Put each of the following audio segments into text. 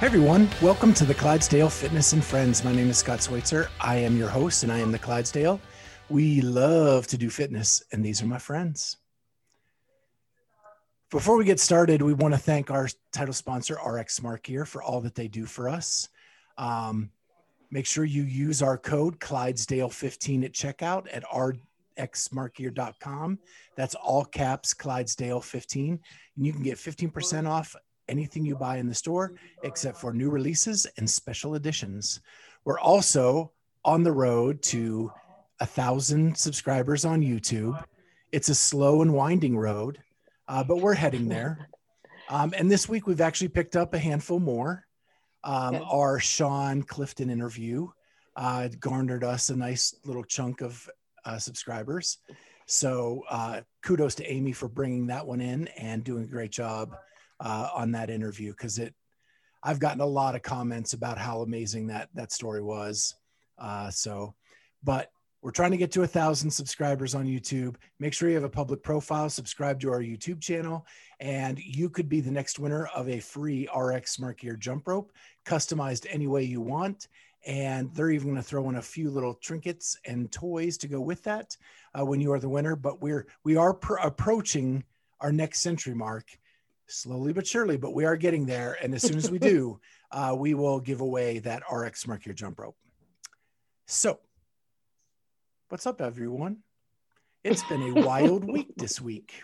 Hey everyone, welcome to the Clydesdale Fitness and Friends. My name is Scott Schweitzer. I am your host and I am the Clydesdale. We love to do fitness, and these are my friends. Before we get started, we want to thank our title sponsor, RX Smart Gear, for all that they do for us. Um, make sure you use our code Clydesdale15 at checkout at rxsmartgear.com. That's all caps Clydesdale15. And you can get 15% off anything you buy in the store except for new releases and special editions. We're also on the road to a thousand subscribers on YouTube. It's a slow and winding road, uh, but we're heading there. Um, and this week we've actually picked up a handful more. Um, yes. Our Sean Clifton interview uh, garnered us a nice little chunk of uh, subscribers. So uh, kudos to Amy for bringing that one in and doing a great job uh, on that interview because it I've gotten a lot of comments about how amazing that that story was. Uh, so, but we're trying to get to a thousand subscribers on YouTube. Make sure you have a public profile, subscribe to our YouTube channel, and you could be the next winner of a free RX Smart Gear jump rope, customized any way you want. And they're even going to throw in a few little trinkets and toys to go with that uh, when you are the winner. But we're we are pr- approaching our next century mark, slowly but surely, but we are getting there. And as soon as we do, uh, we will give away that RX Smart Gear jump rope. So, what's up, everyone? It's been a wild week this week.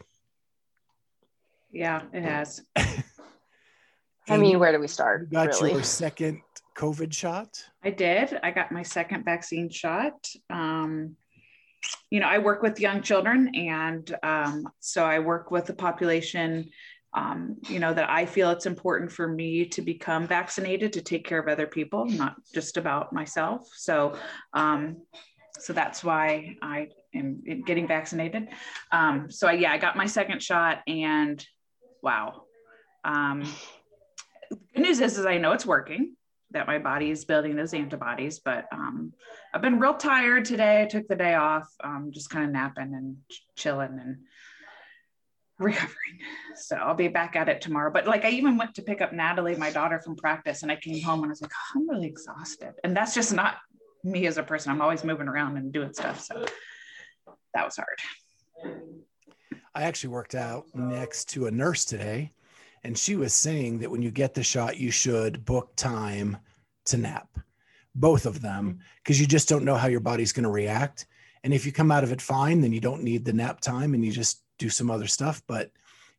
Yeah, it has. I mean, where do we start? You got really? your second COVID shot? I did. I got my second vaccine shot. Um, you know, I work with young children, and um, so I work with the population um, you know that i feel it's important for me to become vaccinated to take care of other people not just about myself. So um, so that's why i am getting vaccinated. Um, so I, yeah i got my second shot and wow. Um, good news is, is i know it's working that my body is building those antibodies but um, i've been real tired today. I took the day off um, just kind of napping and ch- chilling and recovering. So I'll be back at it tomorrow. But like I even went to pick up Natalie, my daughter from practice, and I came home and I was like, oh, I'm really exhausted. And that's just not me as a person. I'm always moving around and doing stuff. So that was hard. I actually worked out next to a nurse today, and she was saying that when you get the shot, you should book time to nap, both of them, mm-hmm. because you just don't know how your body's going to react. And if you come out of it fine, then you don't need the nap time and you just do some other stuff, but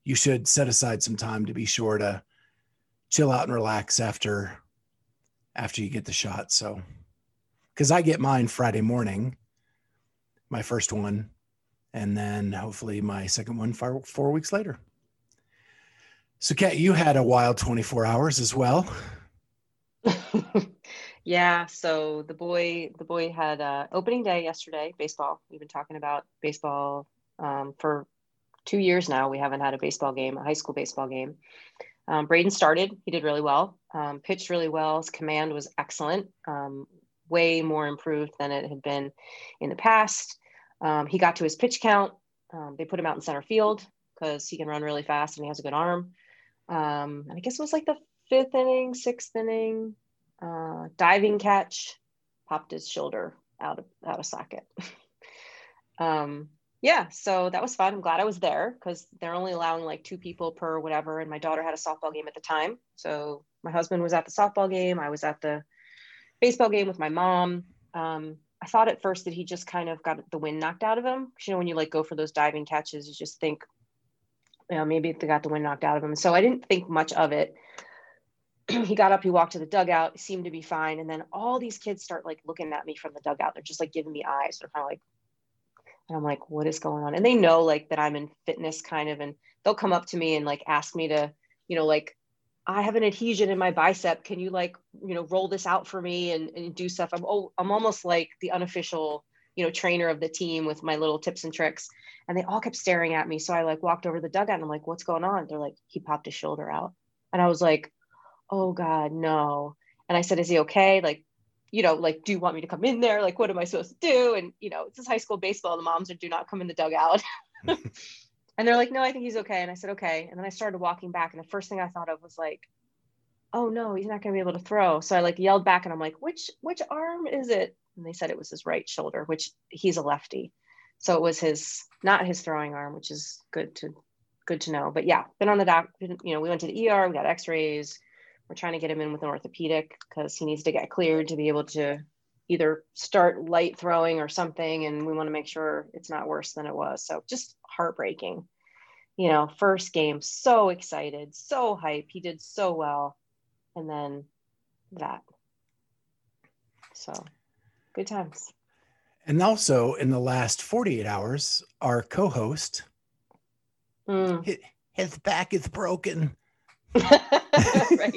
you should set aside some time to be sure to chill out and relax after after you get the shot. So because I get mine Friday morning, my first one, and then hopefully my second one four weeks later. So, Kat, you had a wild 24 hours as well. yeah. So the boy, the boy had uh, opening day yesterday. Baseball. We've been talking about baseball um, for two years now, we haven't had a baseball game, a high school baseball game. Um, Braden started, he did really well, um, pitched really well. His command was excellent, um, way more improved than it had been in the past. Um, he got to his pitch count. Um, they put him out in center field because he can run really fast and he has a good arm. Um, and I guess it was like the fifth inning, sixth inning, uh, diving catch, popped his shoulder out of out of socket. yeah, so that was fun. I'm glad I was there because they're only allowing like two people per whatever. And my daughter had a softball game at the time. So my husband was at the softball game. I was at the baseball game with my mom. Um, I thought at first that he just kind of got the wind knocked out of him. You know, when you like go for those diving catches, you just think, you know, maybe they got the wind knocked out of him. So I didn't think much of it. he got up, he walked to the dugout, seemed to be fine. And then all these kids start like looking at me from the dugout. They're just like giving me eyes. They're kind of like, and I'm like, what is going on? And they know like that I'm in fitness kind of, and they'll come up to me and like ask me to, you know, like, I have an adhesion in my bicep. Can you like, you know, roll this out for me and, and do stuff? I'm oh, I'm almost like the unofficial, you know, trainer of the team with my little tips and tricks. And they all kept staring at me. So I like walked over the dugout and I'm like, what's going on? They're like, he popped his shoulder out. And I was like, oh God, no. And I said, is he okay? Like, you know, like, do you want me to come in there? Like, what am I supposed to do? And, you know, it's just high school baseball. The moms are, do not come in the dugout. and they're like, no, I think he's okay. And I said, okay. And then I started walking back. And the first thing I thought of was like, oh no, he's not going to be able to throw. So I like yelled back and I'm like, which, which arm is it? And they said it was his right shoulder, which he's a lefty. So it was his, not his throwing arm, which is good to, good to know. But yeah, been on the doc, you know, we went to the ER, we got x-rays, we're trying to get him in with an orthopedic because he needs to get cleared to be able to either start light throwing or something. And we want to make sure it's not worse than it was. So just heartbreaking. You know, first game, so excited, so hype. He did so well. And then that. So good times. And also in the last 48 hours, our co host, mm. his back is broken. right.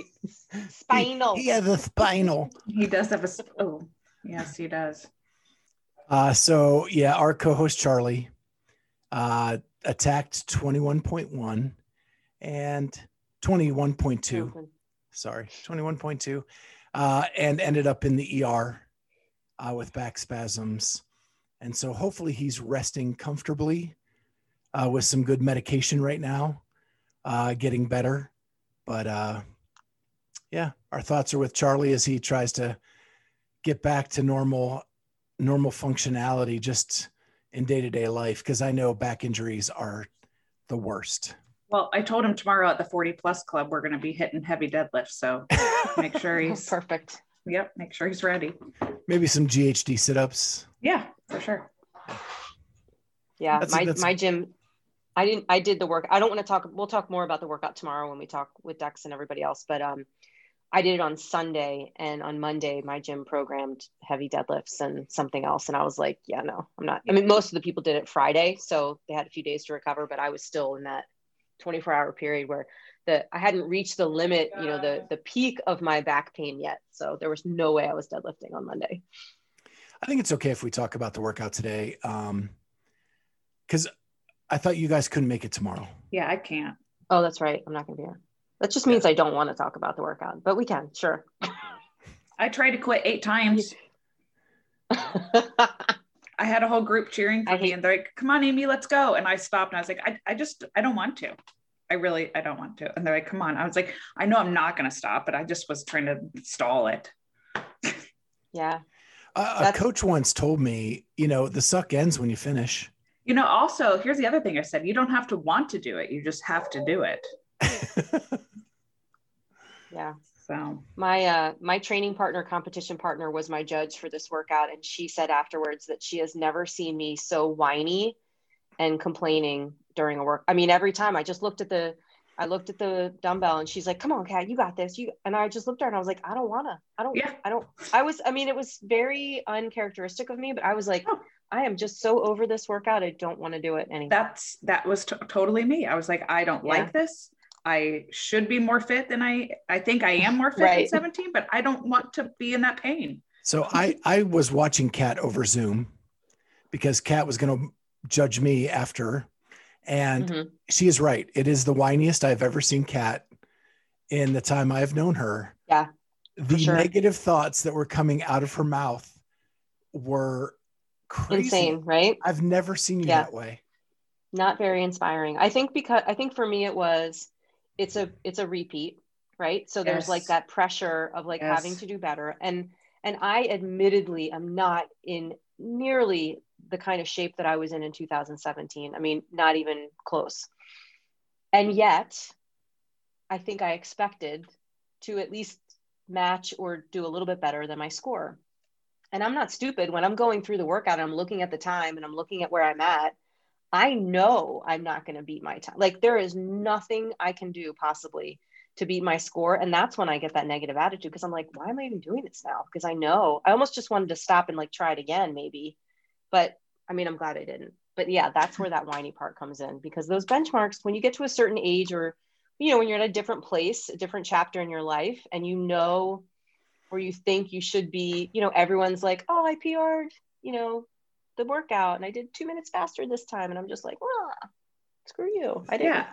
Spinal. He, he, has a spinal. He does have a. Oh, yes, he does. Uh, so yeah, our co-host Charlie uh, attacked 21.1 and 21.2. Sorry, 21.2, uh, and ended up in the ER uh, with back spasms. And so hopefully he's resting comfortably uh, with some good medication right now, uh, getting better. But uh, yeah, our thoughts are with Charlie as he tries to get back to normal normal functionality just in day-to-day life because I know back injuries are the worst. Well, I told him tomorrow at the 40 plus club we're going to be hitting heavy deadlifts, so make sure he's perfect. Yep, make sure he's ready. Maybe some GHD sit-ups. Yeah, for sure. Yeah, that's, my that's... my gym I didn't I did the work. I don't want to talk we'll talk more about the workout tomorrow when we talk with Dex and everybody else, but um I did it on Sunday and on Monday my gym programmed heavy deadlifts and something else and I was like, yeah, no, I'm not. I mean, most of the people did it Friday, so they had a few days to recover, but I was still in that 24 hour period where the I hadn't reached the limit, you know, the the peak of my back pain yet. So there was no way I was deadlifting on Monday. I think it's okay if we talk about the workout today. Um because I thought you guys couldn't make it tomorrow. Yeah, I can't. Oh, that's right. I'm not going to be here. That just means yeah. I don't want to talk about the workout, but we can, sure. I tried to quit eight times. I had a whole group cheering for me and they're like, come on, Amy, let's go. And I stopped and I was like, I, I just, I don't want to. I really, I don't want to. And they're like, come on. I was like, I know I'm not going to stop, but I just was trying to stall it. yeah. Uh, a coach once told me, you know, the suck ends when you finish you know also here's the other thing i said you don't have to want to do it you just have to do it yeah so my uh my training partner competition partner was my judge for this workout and she said afterwards that she has never seen me so whiny and complaining during a work i mean every time i just looked at the I looked at the dumbbell and she's like, come on, Kat, you got this. You and I just looked at her and I was like, I don't wanna. I don't yeah. I don't I was I mean, it was very uncharacteristic of me, but I was like, oh. I am just so over this workout. I don't want to do it anymore. That's that was t- totally me. I was like, I don't yeah. like this. I should be more fit than I I think I am more fit right. 17, but I don't want to be in that pain. So I I was watching Kat over Zoom because Kat was going to judge me after and mm-hmm. she is right. It is the whiniest I've ever seen Kat in the time I've known her. Yeah. The sure. negative thoughts that were coming out of her mouth were crazy. Insane, right? I've never seen you yeah. that way. Not very inspiring. I think because I think for me it was it's a it's a repeat, right? So there's yes. like that pressure of like yes. having to do better. And and I admittedly am not in nearly the kind of shape that I was in in 2017. I mean, not even close. And yet, I think I expected to at least match or do a little bit better than my score. And I'm not stupid when I'm going through the workout, I'm looking at the time and I'm looking at where I'm at. I know I'm not going to beat my time. Like there is nothing I can do possibly to beat my score. And that's when I get that negative attitude because I'm like, why am I even doing this now? Because I know I almost just wanted to stop and like try it again, maybe. But I mean, I'm glad I didn't. But yeah, that's where that whiny part comes in because those benchmarks, when you get to a certain age or, you know, when you're in a different place, a different chapter in your life, and you know, or you think you should be, you know, everyone's like, oh, I PR'd, you know, the workout and I did two minutes faster this time. And I'm just like, ah, screw you. I didn't. Yeah.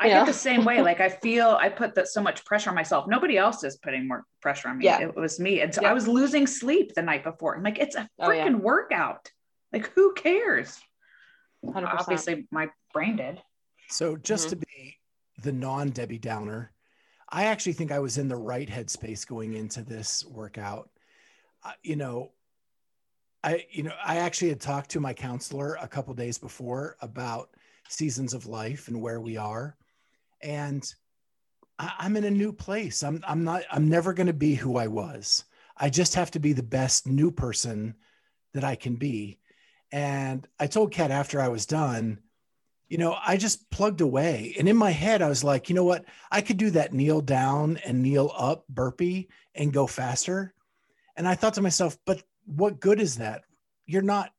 I get the same way. Like I feel I put that so much pressure on myself. Nobody else is putting more pressure on me. Yeah. It was me. And so yeah. I was losing sleep the night before. I'm like, it's a freaking oh, yeah. workout. Like who cares? 100%. Obviously my brain did. So just mm-hmm. to be the non Debbie Downer, I actually think I was in the right headspace going into this workout. Uh, you know, I you know I actually had talked to my counselor a couple days before about seasons of life and where we are, and I, I'm in a new place. I'm I'm not I'm never going to be who I was. I just have to be the best new person that I can be. And I told Kat after I was done, you know, I just plugged away. And in my head, I was like, you know what? I could do that kneel down and kneel up burpee and go faster. And I thought to myself, but what good is that? You're not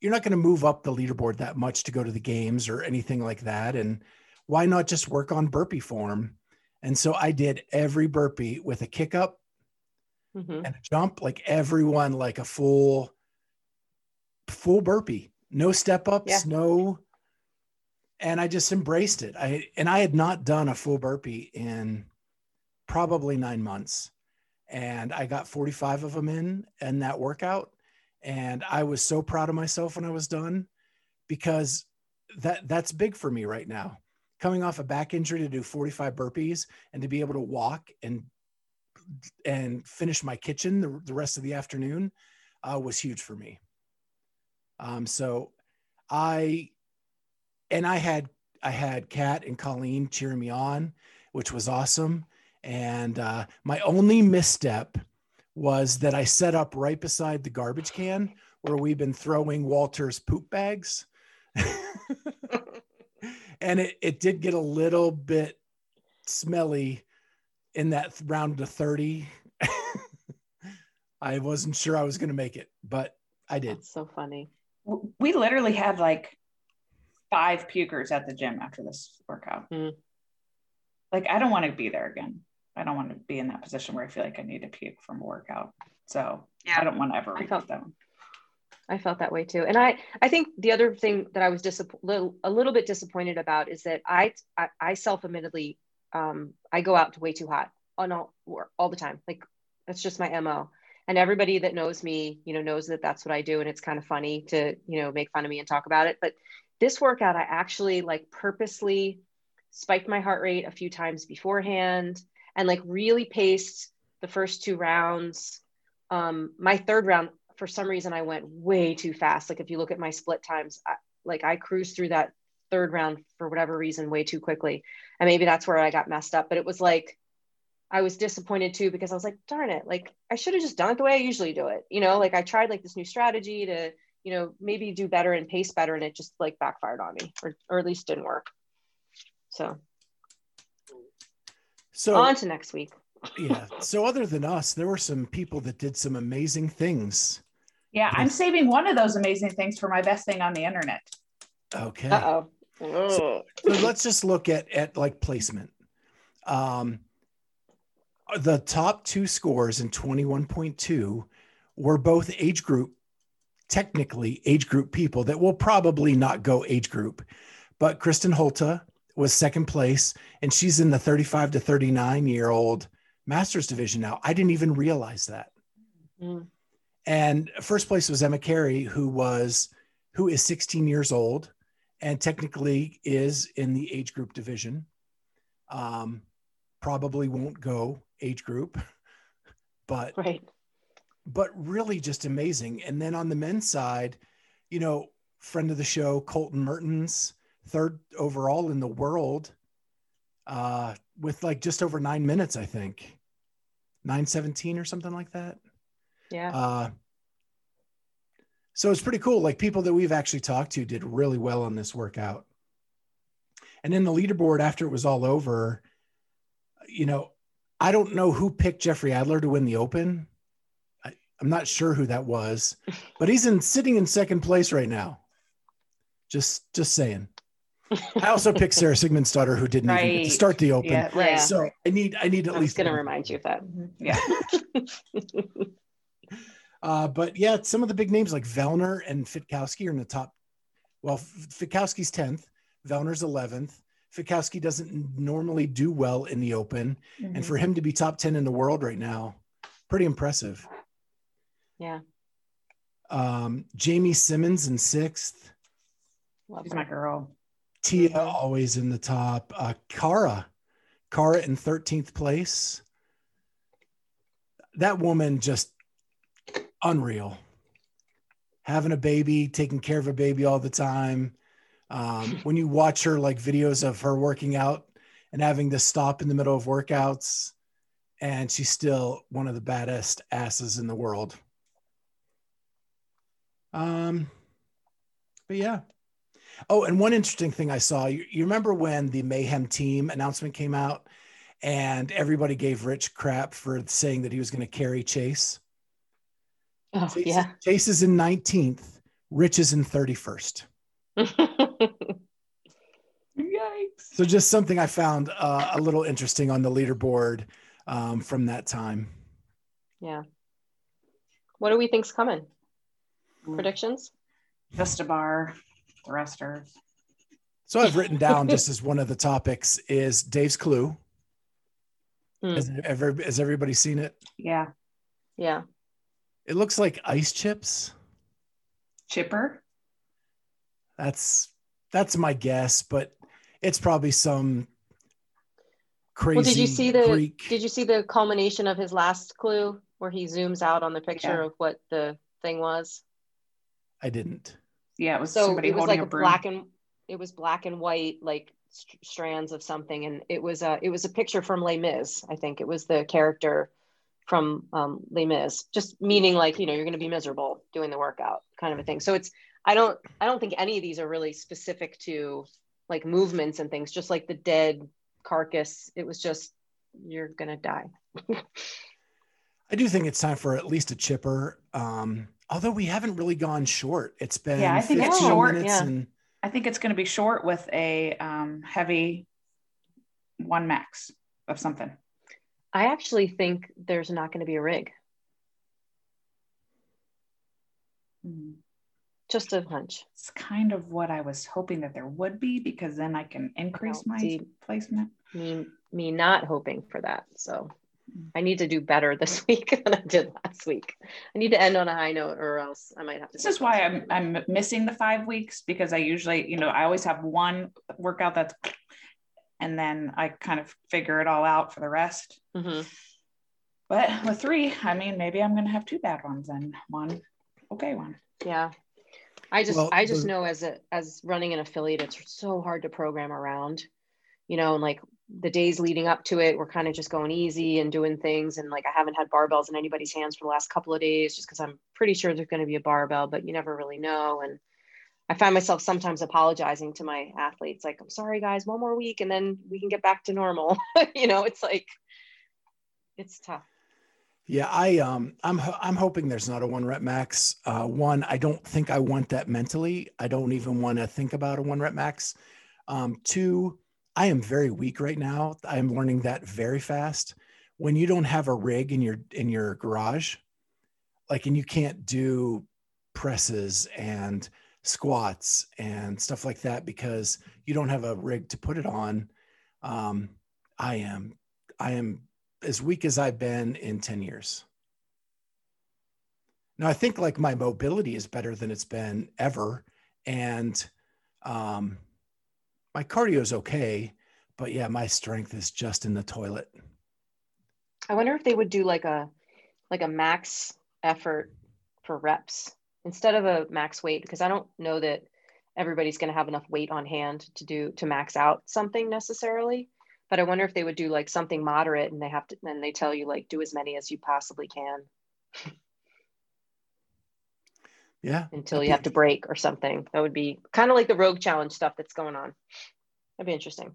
you're not going to move up the leaderboard that much to go to the games or anything like that. And why not just work on burpee form? And so I did every burpee with a kick up mm-hmm. and a jump, like everyone, like a full, full burpee, no step ups, yeah. no. And I just embraced it. I and I had not done a full burpee in probably nine months and I got 45 of them in in that workout. And I was so proud of myself when I was done because that that's big for me right now. Coming off a back injury to do 45 burpees and to be able to walk and and finish my kitchen the, the rest of the afternoon uh, was huge for me. Um, so I and I had I had Kat and Colleen cheering me on, which was awesome. And uh, my only misstep was that I set up right beside the garbage can where we've been throwing Walter's poop bags. and it, it did get a little bit smelly in that round to 30. I wasn't sure I was going to make it, but I did. That's so funny. We literally had like five pukers at the gym after this workout. Mm. Like, I don't want to be there again. I don't want to be in that position where I feel like I need to puke from a workout. So yeah. I don't want to ever repeat felt, that. I felt that way too. And I, I think the other thing that I was disappointed, a little bit disappointed about is that I, I, I self-admittedly, um, I go out to way too hot on all, all the time. Like that's just my MO. And everybody that knows me, you know, knows that that's what I do. And it's kind of funny to, you know, make fun of me and talk about it. But this workout, I actually like purposely spiked my heart rate a few times beforehand and like really paced the first two rounds. Um, my third round, for some reason, I went way too fast. Like if you look at my split times, I, like I cruised through that third round for whatever reason way too quickly, and maybe that's where I got messed up. But it was like I was disappointed too because I was like, darn it, like I should have just done it the way I usually do it. You know, like I tried like this new strategy to you know maybe do better and pace better, and it just like backfired on me, or or at least didn't work. So so on to next week. yeah. So other than us, there were some people that did some amazing things. Yeah, I'm saving one of those amazing things for my best thing on the internet. Okay. Uh-oh. So, so let's just look at at like placement. Um the top two scores in 21.2 were both age group technically age group people that will probably not go age group but kristin holte was second place, and she's in the 35 to 39 year old masters division now. I didn't even realize that. Mm. And first place was Emma Cary, who was who is 16 years old and technically is in the age group division. Um, probably won't go age group, but right. But really just amazing. And then on the men's side, you know, friend of the show, Colton Mertens, third overall in the world, uh, with like just over nine minutes, I think, nine seventeen or something like that. Yeah. Uh, so it's pretty cool. Like people that we've actually talked to did really well on this workout. And then the leaderboard after it was all over, you know, I don't know who picked Jeffrey Adler to win the Open. I, I'm not sure who that was, but he's in sitting in second place right now. Just just saying. I also picked Sara Sigmundsdottir, who didn't even get to start the Open. Yeah, right. So I need I need at I was least going to one. remind you of that. Mhm. Yeah. Uh, but yeah, some of the big names like Vellner and Fikowski are in the top. Well, F- Fikowski's 10th, Vellner's 11th. Fikowski doesn't normally do well in the open. And Mhm. for him to be top 10 in the world right now, pretty impressive. Yeah. Um, Jamie Simmons in sixth. Love she's my girl. Tia Mhm. always in the top. Uh, Kara, Kara in 13th place. That woman just unreal. Having a baby, taking care of a baby all the time. Um, when you watch her like videos of her working out and having to stop in the middle of workouts, and she's still one of the baddest asses in the world. Um, but yeah. Oh, and one interesting thing I saw, you, you remember when the Mayhem team announcement came out and everybody gave Rich crap for saying that he was going to carry Chase? Oh, Chase, yeah. Chase is in 19th, Rich is in 31st. Yikes. So just something I found uh, a little interesting on the leaderboard um, from that time. yeah. What do we think's coming? Predictions? Vista Bar, the resters. So I've written down just as one of the topics is Dave's Clue. Hmm. Has, ever, has everybody seen it? Yeah. Yeah. It looks like ice chips. Chipper. That's that's my guess, but it's probably some crazy. Well, did you see the Greek. did you see the culmination of his last clue where he zooms out on the picture Yeah. of what the thing was? I didn't. Yeah, it was So somebody it was holding like a a broom. black and it was black and white like st- strands of something and it was a it was a picture from Les Mis, I think. It was the character from um, Les Mis, just meaning like, you know, you're going to be miserable doing the workout kind of a thing. So it's I don't I don't think any of these are really specific to like movements and things, just like the dead carcass. It was just you're going to die. I do think it's time for at least a chipper. Um, although we haven't really gone short. It's been Yeah, I think it's 15 short, minutes yeah. and I think it's going to be short with a um, heavy one max of something. I actually think there's not going to be a rig. Mhm. Just a hunch. It's kind of what I was hoping that there would be because then I can increase my see. placement. me me not hoping for that. So I need to do better this week than I did last week. I need to end on a high note, or else I might have to. This is why I'm I'm missing the five weeks because I usually, you know, I always have one workout that's and then I kind of figure it all out for the rest. hmm But with three, I mean, maybe I'm gonna have two bad ones and one okay one. Yeah, I just Well, I just the- know as a as running an affiliate, it's so hard to program around. You know, and like the days leading up to it, we're kind of just going easy and doing things. And like I haven't had barbells in anybody's hands for the last couple of days, just because I'm pretty sure there's going to be a barbell, but you never really know. And I find myself sometimes apologizing to my athletes, like, I'm sorry, guys, one more week and then we can get back to normal. you know, it's like, it's tough. Yeah, I um I'm I'm hoping there's not a one rep max. Uh one, I don't think I want that mentally. I don't even want to think about a one rep max. Um two, I am very weak right now. I am learning that very fast. When you don't have a rig in your in your garage, like and you can't do presses and squats and stuff like that because you don't have a rig to put it on. Um I am I am as weak as I've been in 10 years. Now I think like my mobility is better than it's been ever. And um my cardio is okay, but yeah, my strength is just in the toilet. I wonder if they would do like a, like a max effort for reps instead of a max weight because I don't know that everybody's going to have enough weight on hand to do to max out something necessarily but i wonder if they would do like something moderate and they have to then they tell you like do as many as you possibly can yeah until you have to break or something that would be kind of like the rogue challenge stuff that's going on that'd be interesting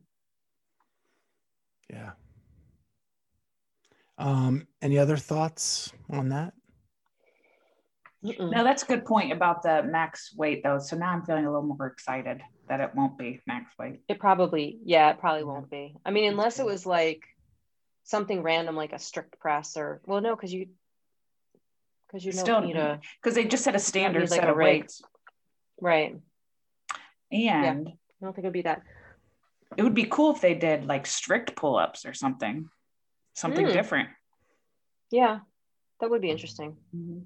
yeah um any other thoughts on that Mm-mm. No, that's a good point about the max weight though. So now I'm feeling a little more excited that it won't be max weight. It probably, yeah, it probably won't be. I mean, unless it was like something random like a strict press or well, no, because you because you still need a because they just set a standard like set a of weights. Right. And yeah, I don't think it'd be that. It would be cool if they did like strict pull-ups or something, something mm. different. Yeah, that would be interesting. Mm-hmm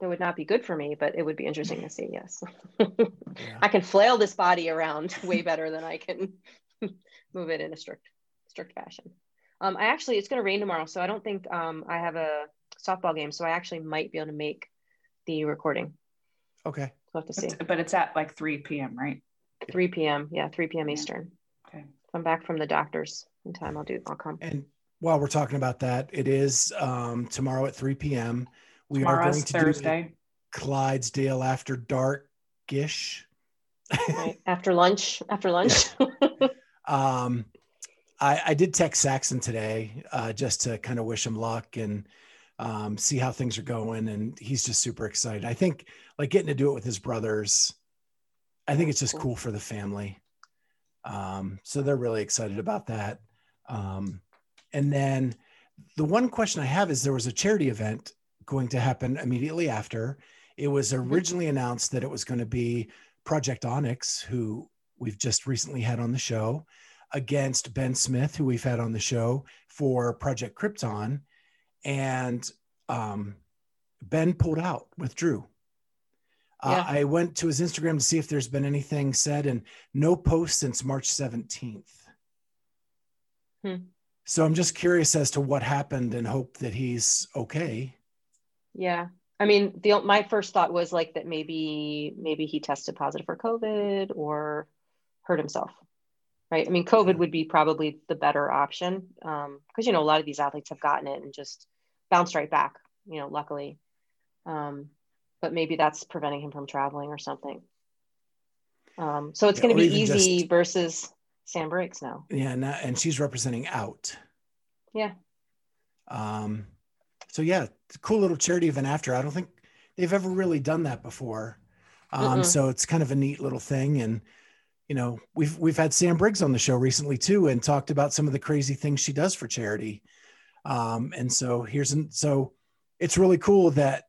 that would not be good for me, but it would be interesting to see. Yes, yeah. I can flail this body around way better than I can move it in a strict strict fashion. Um, I actually it's going to rain tomorrow, so I don't think um, I have a softball game, so I actually might be able to make the recording. Okay. We'll have to see. But it's at like 3 p.m., right? 3 p.m. Yeah, 3 p.m. Eastern. Okay. If I'm back from the doctors in time, I'll do. I'll come. And while we're talking about that, it is um, tomorrow at 3 p.m. We Tomorrow's are going to Thursday. do Clydesdale after dark-ish. right. After lunch. After lunch. um, I, I did text Saxon today uh, just to kind of wish him luck and um, see how things are going, and he's just super excited. I think like getting to do it with his brothers. I think it's just cool, for the family. Um, so they're really excited about that. Um, and then the one question I have is there was a charity event going to happen immediately after. It was mm-hmm. originally announced that it was going to be Project Onyx, who we've just recently had on the show, against Ben Smith, who we've had on the show for Project Krypton. And um, Ben pulled out, withdrew. Uh, yeah. I went to his Instagram to see if there's been anything said, and no post since March 17th. Hmm. So I'm just curious as to what happened and hope that he's okay. Yeah. I mean, the my first thought was like that maybe maybe he tested positive for COVID or hurt himself. Right. I mean, COVID would be probably the better option because um, you know a lot of these athletes have gotten it and just bounced right back. You know, luckily. Um, but maybe that's preventing him from traveling or something. Um, so it's yeah, going to be easy just, versus Sam Briggs now. Yeah, and, and she's representing out. Yeah. Um, so yeah, cool little charity event after. I don't think they've ever really done that before. Um, so it's kind of a neat little thing. And, you know, we've, we've had Sam Briggs on the show recently too, and talked about some of the crazy things she does for charity. Um, and so here's, an, so it's really cool that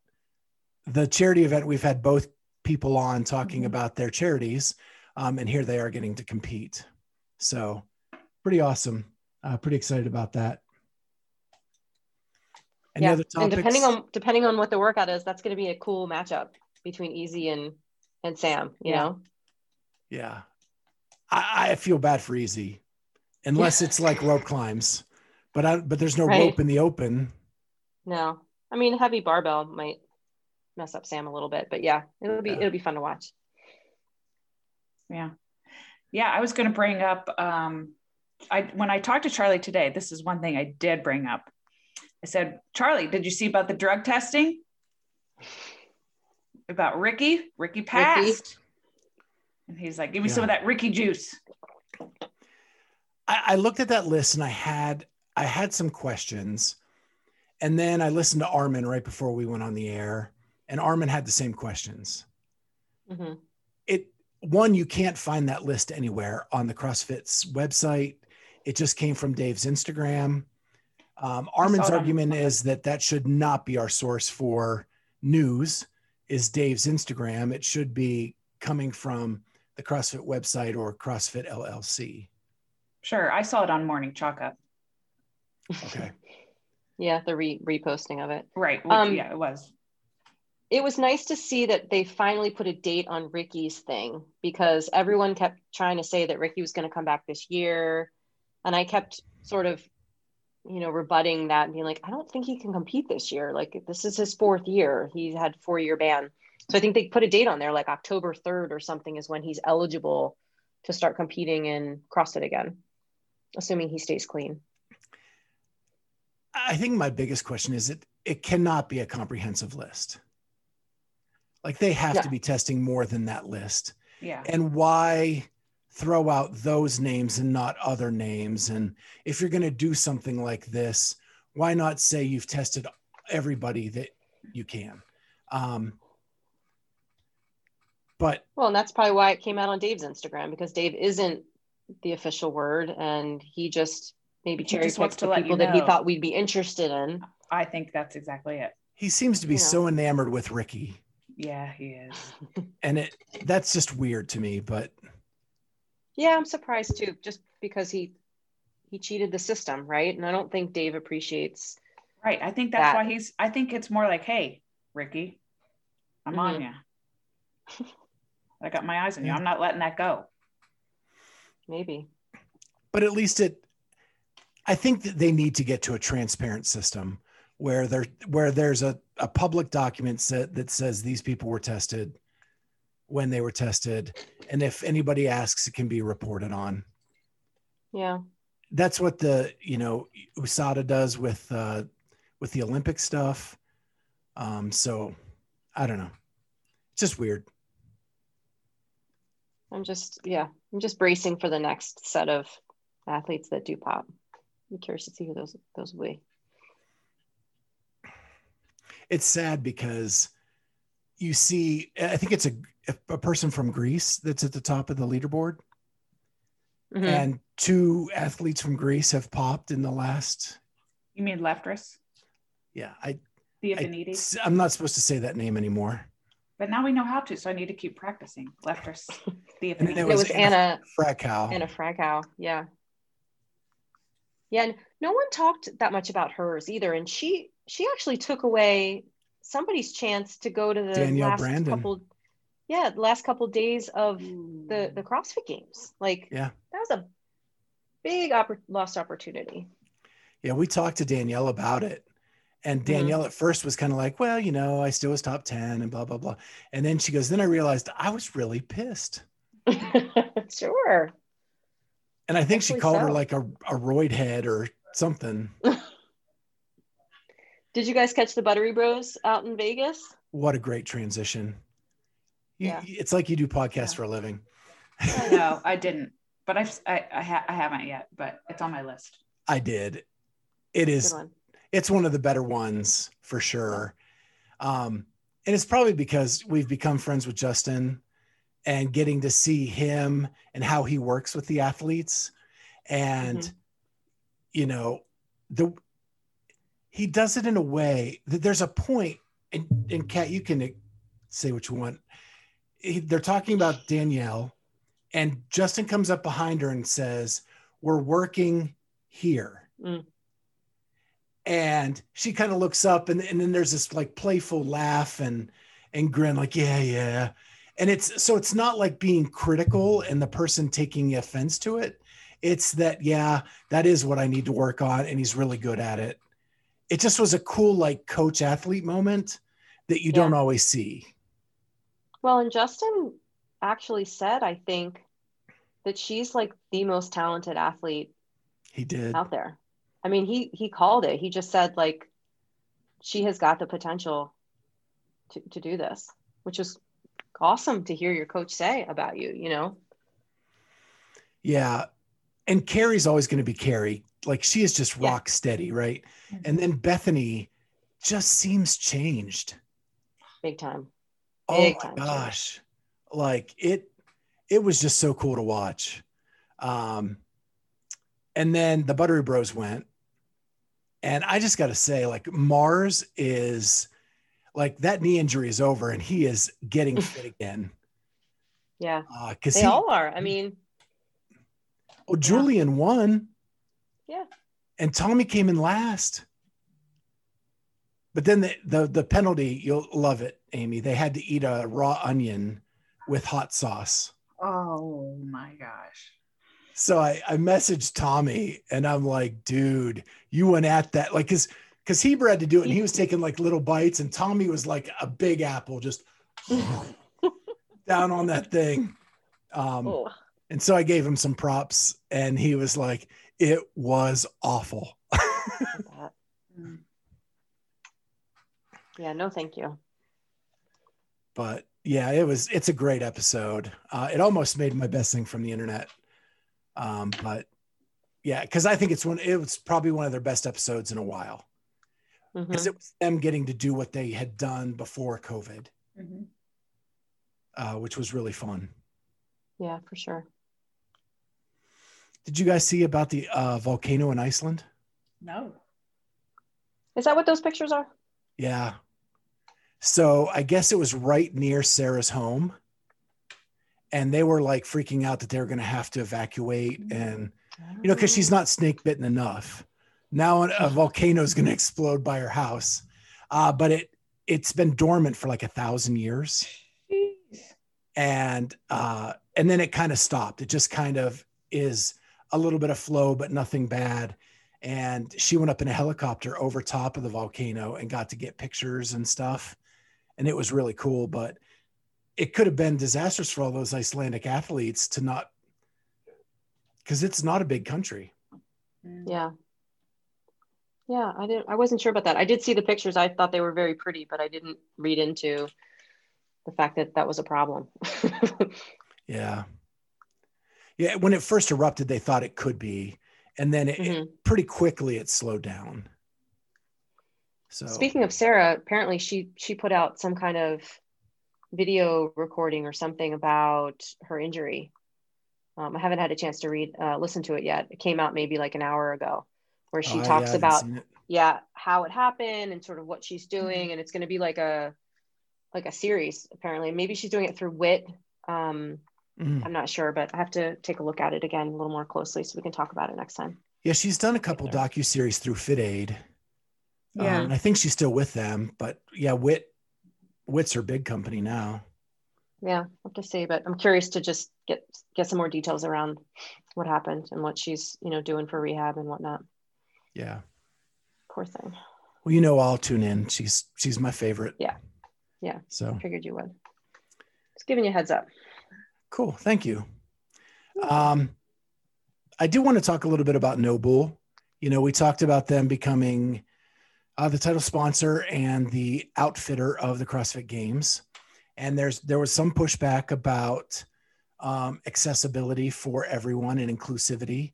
the charity event, we've had both people on talking mm-hmm. about their charities. Um, and here they are getting to compete. So pretty awesome. Uh, pretty excited about that. Any yeah. other topics? And depending on depending on what the workout is, that's going to be a cool matchup between Easy and and Sam. You yeah. know. Yeah, I, I feel bad for Easy, unless it's like rope climbs, but I but there's no right. rope in the open. No, I mean heavy barbell might mess up Sam a little bit, but yeah, it'll be yeah. it'll be fun to watch. Yeah, yeah. I was going to bring up. um I when I talked to Charlie today, this is one thing I did bring up I said, Charlie, did you see about the drug testing? About Ricky? Ricky passed. Ricky. And he's like, give me yeah. some of that Ricky juice. I, I looked at that list and I had I had some questions. And then I listened to Armen right before we went on the air, and Armen had the same questions. Mm-hmm. It one, you can't find that list anywhere on the CrossFit's website. It just came from Dave's Instagram. Um, Armen's argument is that that should not be our source for news. Is Dave's Instagram? It should be coming from the CrossFit website or CrossFit LLC. Sure, I saw it on Morning Chalk Up. Okay. yeah, the re- reposting of it. Right. Which, um, yeah, it was. It was nice to see that they finally put a date on Ricky's thing because everyone kept trying to say that Ricky was going to come back this year, and I kept sort of you know, rebutting that and being like, I don't think he can compete this year. Like this is his fourth year. He's had four year ban. So I think they put a date on there, like October 3rd or something is when he's eligible to start competing in CrossFit again, assuming he stays clean. I think my biggest question is it it cannot be a comprehensive list. Like they have Yeah. to be testing more than that list. Yeah. And why throw out those names and not other names? And if you're going to do something like this, why not say you've tested everybody that you can? Um, but Well, and that's probably why it came out on Dave's Instagram because Dave isn't the official word and he just maybe cherry just wants to the let you people that he thought we'd be interested in. I think that's exactly it. he seems to be You know. so enamored with Ricky. Yeah, he is. And it that's just weird to me. But Yeah, I'm surprised too, just because he he cheated the system, right? And I don't think Dave appreciates. Right. I think that's That- why he's, I think it's more like, hey, Ricky, I'm on Mhm. you. I got my eyes on you. I'm not letting that go. Maybe. but at least it i think that they need to get to a transparent system where there where there's a, a public document set that says these people were tested when they were tested and if anybody asks it can be reported on Yeah. that's what the you know usada does with uh with the olympic stuff um so i don't know it's just weird I'm just yeah, I'm just bracing for the next set of athletes that do pop. I'm curious to see who those those will be. it's sad because you see i think it's a a person from greece that's at the top of the leaderboard Mhm. and two athletes from Greece have popped in the last. You mean Leftrus, Yeah, I, the I Affinity? I'm not supposed to say that name anymore. But now we know how to, so I need to keep practicing. Leftrus, the And then Affinity. it was was Anna- Anna Fragkou. Anna Fragkou. Yeah. Yeah, and no one talked that much about hers either. And she she actually took away somebody's chance to go to the Danielle last Brandon. couple yeah, the last couple days of the the CrossFit games. Like Yeah. that was a big oppor- lost opportunity. Yeah, we talked to Danielle about it. And Mm-hmm. Danielle at first was kind of like, well, you know, I still was top 10 and blah, blah, blah. And then she goes, then I realized I was really pissed. sure. And I think she Rightfully called her like a, a roid head or something. Did you guys catch the Buttery Bros out in Vegas? What a great transition. You, Yeah. It's like you do podcasts Yeah. for a living. no, I didn't. But I've, I, I, ha- I haven't yet, but it's on my list. I did. It is Good one. It's one of the better ones for sure. Um, and it's probably because we've become friends with Justin and getting to see him and how he works with the athletes. And, Mhm. you know, the he does it in a way that there's a point, and, and Kat, you can say what you want. He- they're talking about Danielle, and Justin comes up behind her and says, We're working here Mm. And she kind of looks up and, and then there's this like playful laugh and and grin like yeah yeah. And it's so it's not like being critical and the person taking offense to it. It's that yeah that is what i need to work on and he's really good at it. It just was a cool like coach athlete moment that you Yeah. don't always see. Well, and Justin actually said, I think, that she's like the most talented athlete he did. out there. I mean, he he called it. He just said like she has got the potential to to do this, which is awesome to hear your coach say about you, you know. yeah. And carrie's always going to be carrie. Like she is just Yeah. rock steady right? And then bethany just seems changed. Big time. oh my time gosh. Like it it was just so cool to watch. Um and then the buttery bros went and i just got to say like mars is like that knee injury is over and he is getting fit again Yeah. uh because They he all are. I mean, oh julian won Yeah. and tommy came in last but then the, the the penalty you'll love it amy they had to eat a raw onion with hot sauce Oh my gosh. So I, I messaged Tommy and I'm like, dude, you went at that. Like, cause, cause Heber had to do it and he was taking like little bites and Tommy was like a big apple, just down on that thing. Um, Oh, and so I gave him some props and he was like, it was awful. Yeah, no, thank you. but yeah, it was, it's a great episode. Uh, it almost made my best thing from the internet. Um, but yeah, cause I think it's one, it was probably one of their best episodes in a while because it was them getting to do what they had done before COVID, Mhm. uh, which was really fun. Yeah, for sure. Did you guys see about the uh, volcano in Iceland? No. Is that what those pictures are? Yeah. So I guess it was right near Sara's home. And they were like freaking out that they were going to have to evacuate. And, you know, because she's not snake bitten enough. Now a volcano is going to explode by her house. Uh, but it, it's been dormant for like a thousand years. And, uh, and then it kind of stopped. It just kind of is a little bit of flow, but nothing bad. And she went up in a helicopter over top of the volcano and got to get pictures and stuff. And it was really cool, but it could have been disastrous for all those Icelandic athletes to not, because it's not a big country. Mm. Yeah. Yeah, I didn't I wasn't sure about that. I did see the pictures. I thought they were very pretty, but I didn't read into the fact that that was a problem. Yeah. Yeah. When it first erupted, they thought it could be. And then it, it- Mhm. pretty quickly it slowed down. So, Speaking of Sara, apparently she she put out some kind of video recording or something about her injury. Um, I haven't had a chance to read uh, listen to it yet. It came out maybe like an hour ago, where she Oh, talks haven't about yeah how it happened and sort of what she's doing, and it's going to be like a like a series apparently. Maybe she's doing it through Wit. Um, Mhm. I'm not sure, but I have to take a look at it again a little more closely so we can talk about it next time. Yeah. She's done a couple docu series through Fit Aid. Yeah. Um, and I think she's still with them, but yeah, Wit, Wit's her big company now. Yeah, I'll have to see, but I'm curious to just get get some more details around what happened and what she's you know doing for rehab and whatnot. Yeah. Poor thing. Well, you know, I'll tune in. She's she's my favorite. Yeah. Yeah. So Figured you would. Just giving you a heads up. cool. Thank you. Um, I do want to talk a little bit about NOBULL. You know, we talked about them becoming uh, the title sponsor and the outfitter of the CrossFit Games, and there's there was some pushback about um, accessibility for everyone and inclusivity,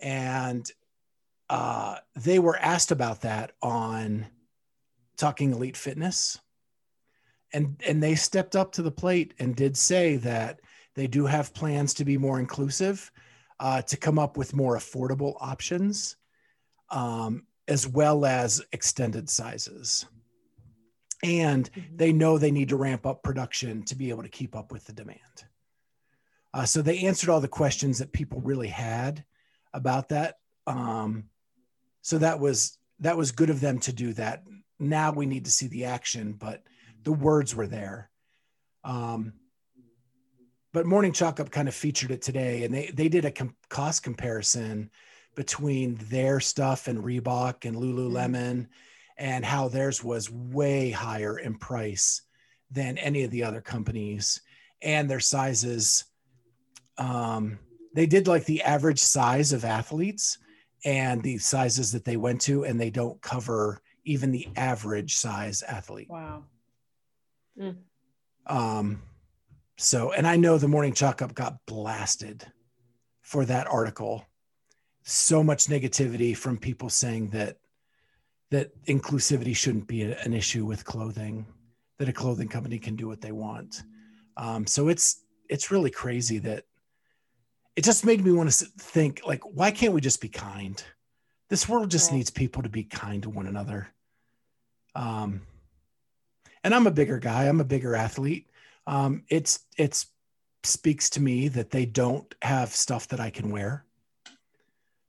and uh, they were asked about that on Talking Elite Fitness, and and they stepped up to the plate and did say that they do have plans to be more inclusive, uh, to come up with more affordable options, um, as well as extended sizes. And they know they need to ramp up production to be able to keep up with the demand. Uh, so they answered all the questions that people really had about that. Um, so that was that was good of them to do that. Now we need to see the action, but the words were there. Um, but Morning Chalk Up kind of featured it today, and they they did a com- cost comparison between their stuff and Reebok and Lululemon, and how theirs was way higher in price than any of the other companies, and their sizes. Um, they did like the average size of athletes and the sizes that they went to, and they don't cover even the average size athlete. Wow. Um, so, and I know the morning chalk up got blasted for that article. So much negativity from people saying that that inclusivity shouldn't be an issue with clothing, that a clothing company can do what they want. Um, so it's it's really crazy that it just made me want to think like, why can't we just be kind? This world just needs people to be kind to one another. Um, and I'm a bigger guy. I'm a bigger athlete. Um, it's it's speaks to me that they don't have stuff that I can wear.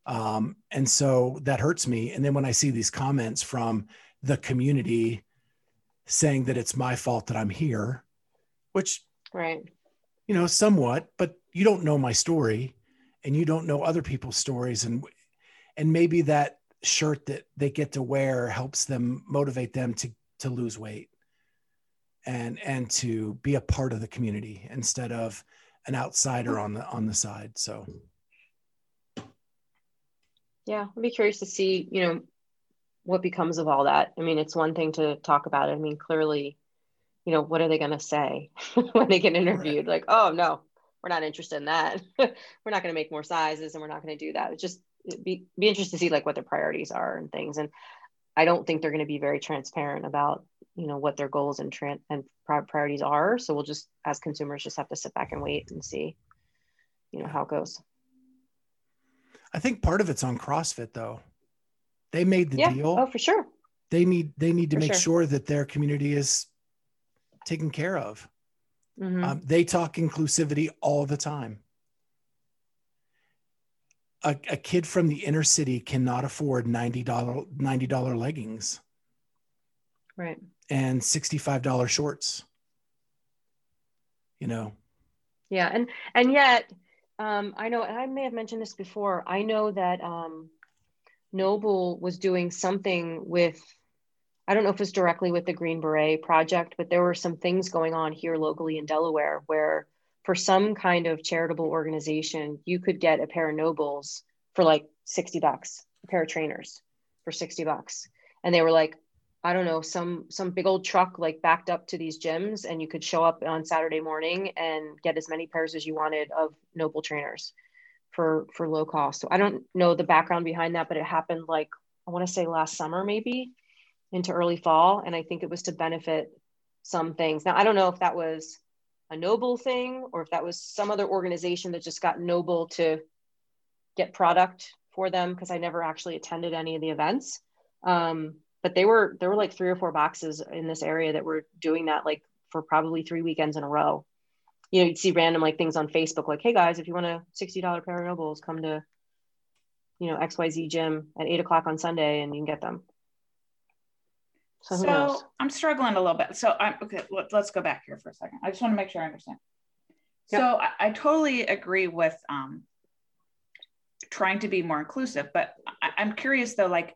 Um, and so that hurts me. And then when I see these comments from the community saying that it's my fault that I'm here, which Right. you know, somewhat, but you don't know my story. and you don't know other people's stories and and maybe that shirt that they get to wear helps them motivate them to to lose weight and and to be a part of the community instead of an outsider on the on the side so yeah i'd be curious to see you know what becomes of all that. I mean it's one thing to talk about it. I mean clearly you know what are they going to say when they get interviewed? Like oh no we're not interested in that. We're not going to make more sizes and we're not going to do that. It's just be be interested to see like what their priorities are and things. And i don't think they're going to be very transparent about you know what their goals and tran- and priorities are. So we'll just as consumers just have to sit back and wait and see you know how it goes i think part of it's on crossfit though. They made the yeah. deal. Oh for sure. They need they need to For make sure. sure that their community is taken care of. Mhm. um, they talk inclusivity all the time. A, a kid from the inner city cannot afford $90 $90 leggings. Right. And $65 shorts. You know? Yeah, and and yet, um, I know, and I may have mentioned this before. I know that um, NOBULL was doing something with, I don't know if it was directly with the Green Beret project, but there were some things going on here locally in Delaware where, for some kind of charitable organization, you could get a pair of NOBULLs for like sixty bucks, a pair of trainers for sixty bucks, and they were like, I don't know, some some big old truck like backed up to these gyms, and you could show up on Saturday morning and get as many pairs as you wanted of NOBULL trainers for for low cost. So I don't know the background behind that, but it happened like I want to say last summer maybe into early fall, and I think it was to benefit some things. Now I don't know if that was a NOBULL thing or if that was some other organization that just got NOBULL to get product for them because I never actually attended any of the events. Um, but they were there were like three or four boxes in this area that were doing that like for probably three weekends in a row. You know, you'd see random like things on Facebook like, "Hey guys, if you want a sixty dollar pair of NOBULLs, come to you know X Y Z gym at eight o'clock on Sunday and you can get them." So? So I'm struggling a little bit. So I'm okay. Let, us go back here for a second. I just want to make sure I understand. Yep. So I, I totally agree with um, trying to be more inclusive, but I, I'm curious though, like,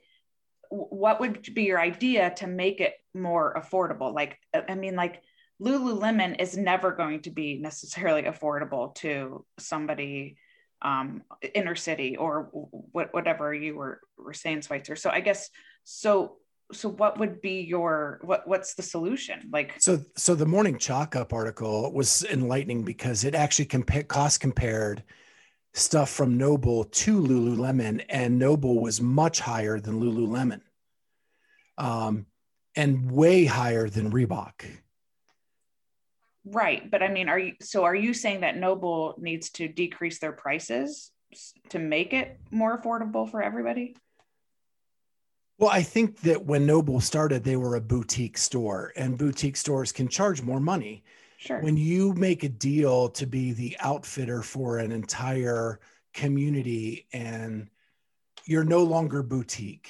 what would be your idea to make it more affordable? Like, I I mean, like Lululemon is never going to be necessarily affordable to somebody um, inner city or what, whatever you were, were saying, Schweitzer. So I guess so so what would be your what what's the solution like So, so the morning chalk up article was enlightening because it actually compa- cost compared stuff from NOBULL to Lululemon, and NOBULL was much higher than Lululemon, um, and way higher than Reebok. right but i mean are you so are you saying that NOBULL needs to decrease their prices to make it more affordable for everybody Well, I think that when NOBULL started, they were a boutique store, and boutique stores can charge more money. Sure. when you make a deal to be the outfitter for an entire community and you're no longer boutique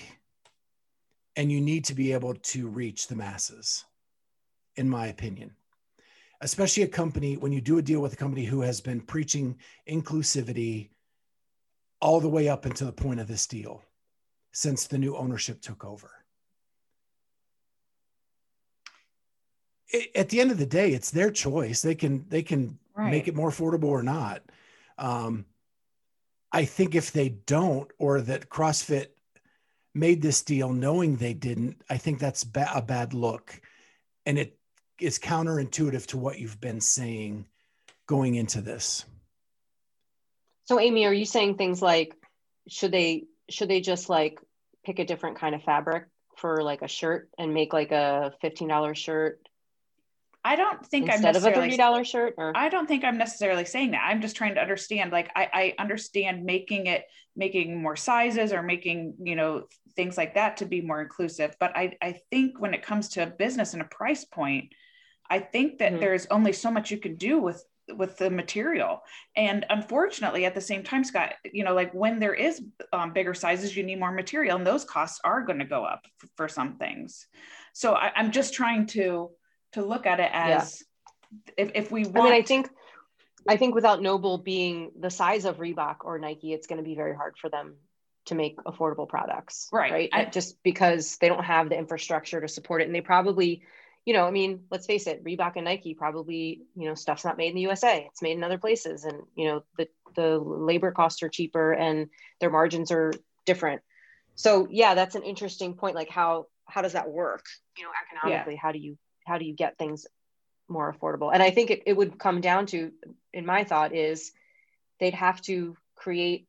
and you need to be able to reach the masses in my opinion especially a company when you do a deal with a company who has been preaching inclusivity all the way up until the point of this deal since the new ownership took over at the end of the day, it's their choice. They can they can right make it more affordable or not. Um, I think if they don't, or that CrossFit made this deal knowing they didn't, I think that's ba- a bad look, and it is counterintuitive to what you've been saying going into this. So Amy, are you saying things like should they should they just like pick a different kind of fabric for like a shirt and make like a $15 shirt i don't think i'm instead of a necessarily $30 shirt or I don't think I'm necessarily saying that. I'm just trying to understand. Like I, I understand making it making more sizes or making you know things like that to be more inclusive. But I I think when it comes to a business and a price point, I think that Mhm. there's only so much you can do with with the material and unfortunately at the same time scott you know like when there is um, bigger sizes you need more material and those costs are going to go up f- for some things so I, i'm just trying to to look at it as if, if we want. I mean, I think I think without NOBULL being the size of Reebok or Nike, it's going to be very hard for them to make affordable products. Right. Right. I- Just because they don't have the infrastructure to support it. And they probably, you know, I mean, let's face it, Reebok and Nike probably, you know, stuff's not made in the USA. It's made in other places. And, you know, the, the labor costs are cheaper and their margins are different. So yeah, that's an interesting point. Like how, how does that work? You know, economically, how do you, how do you get things more affordable? And I think it, it would come down to, in my thought is they'd have to create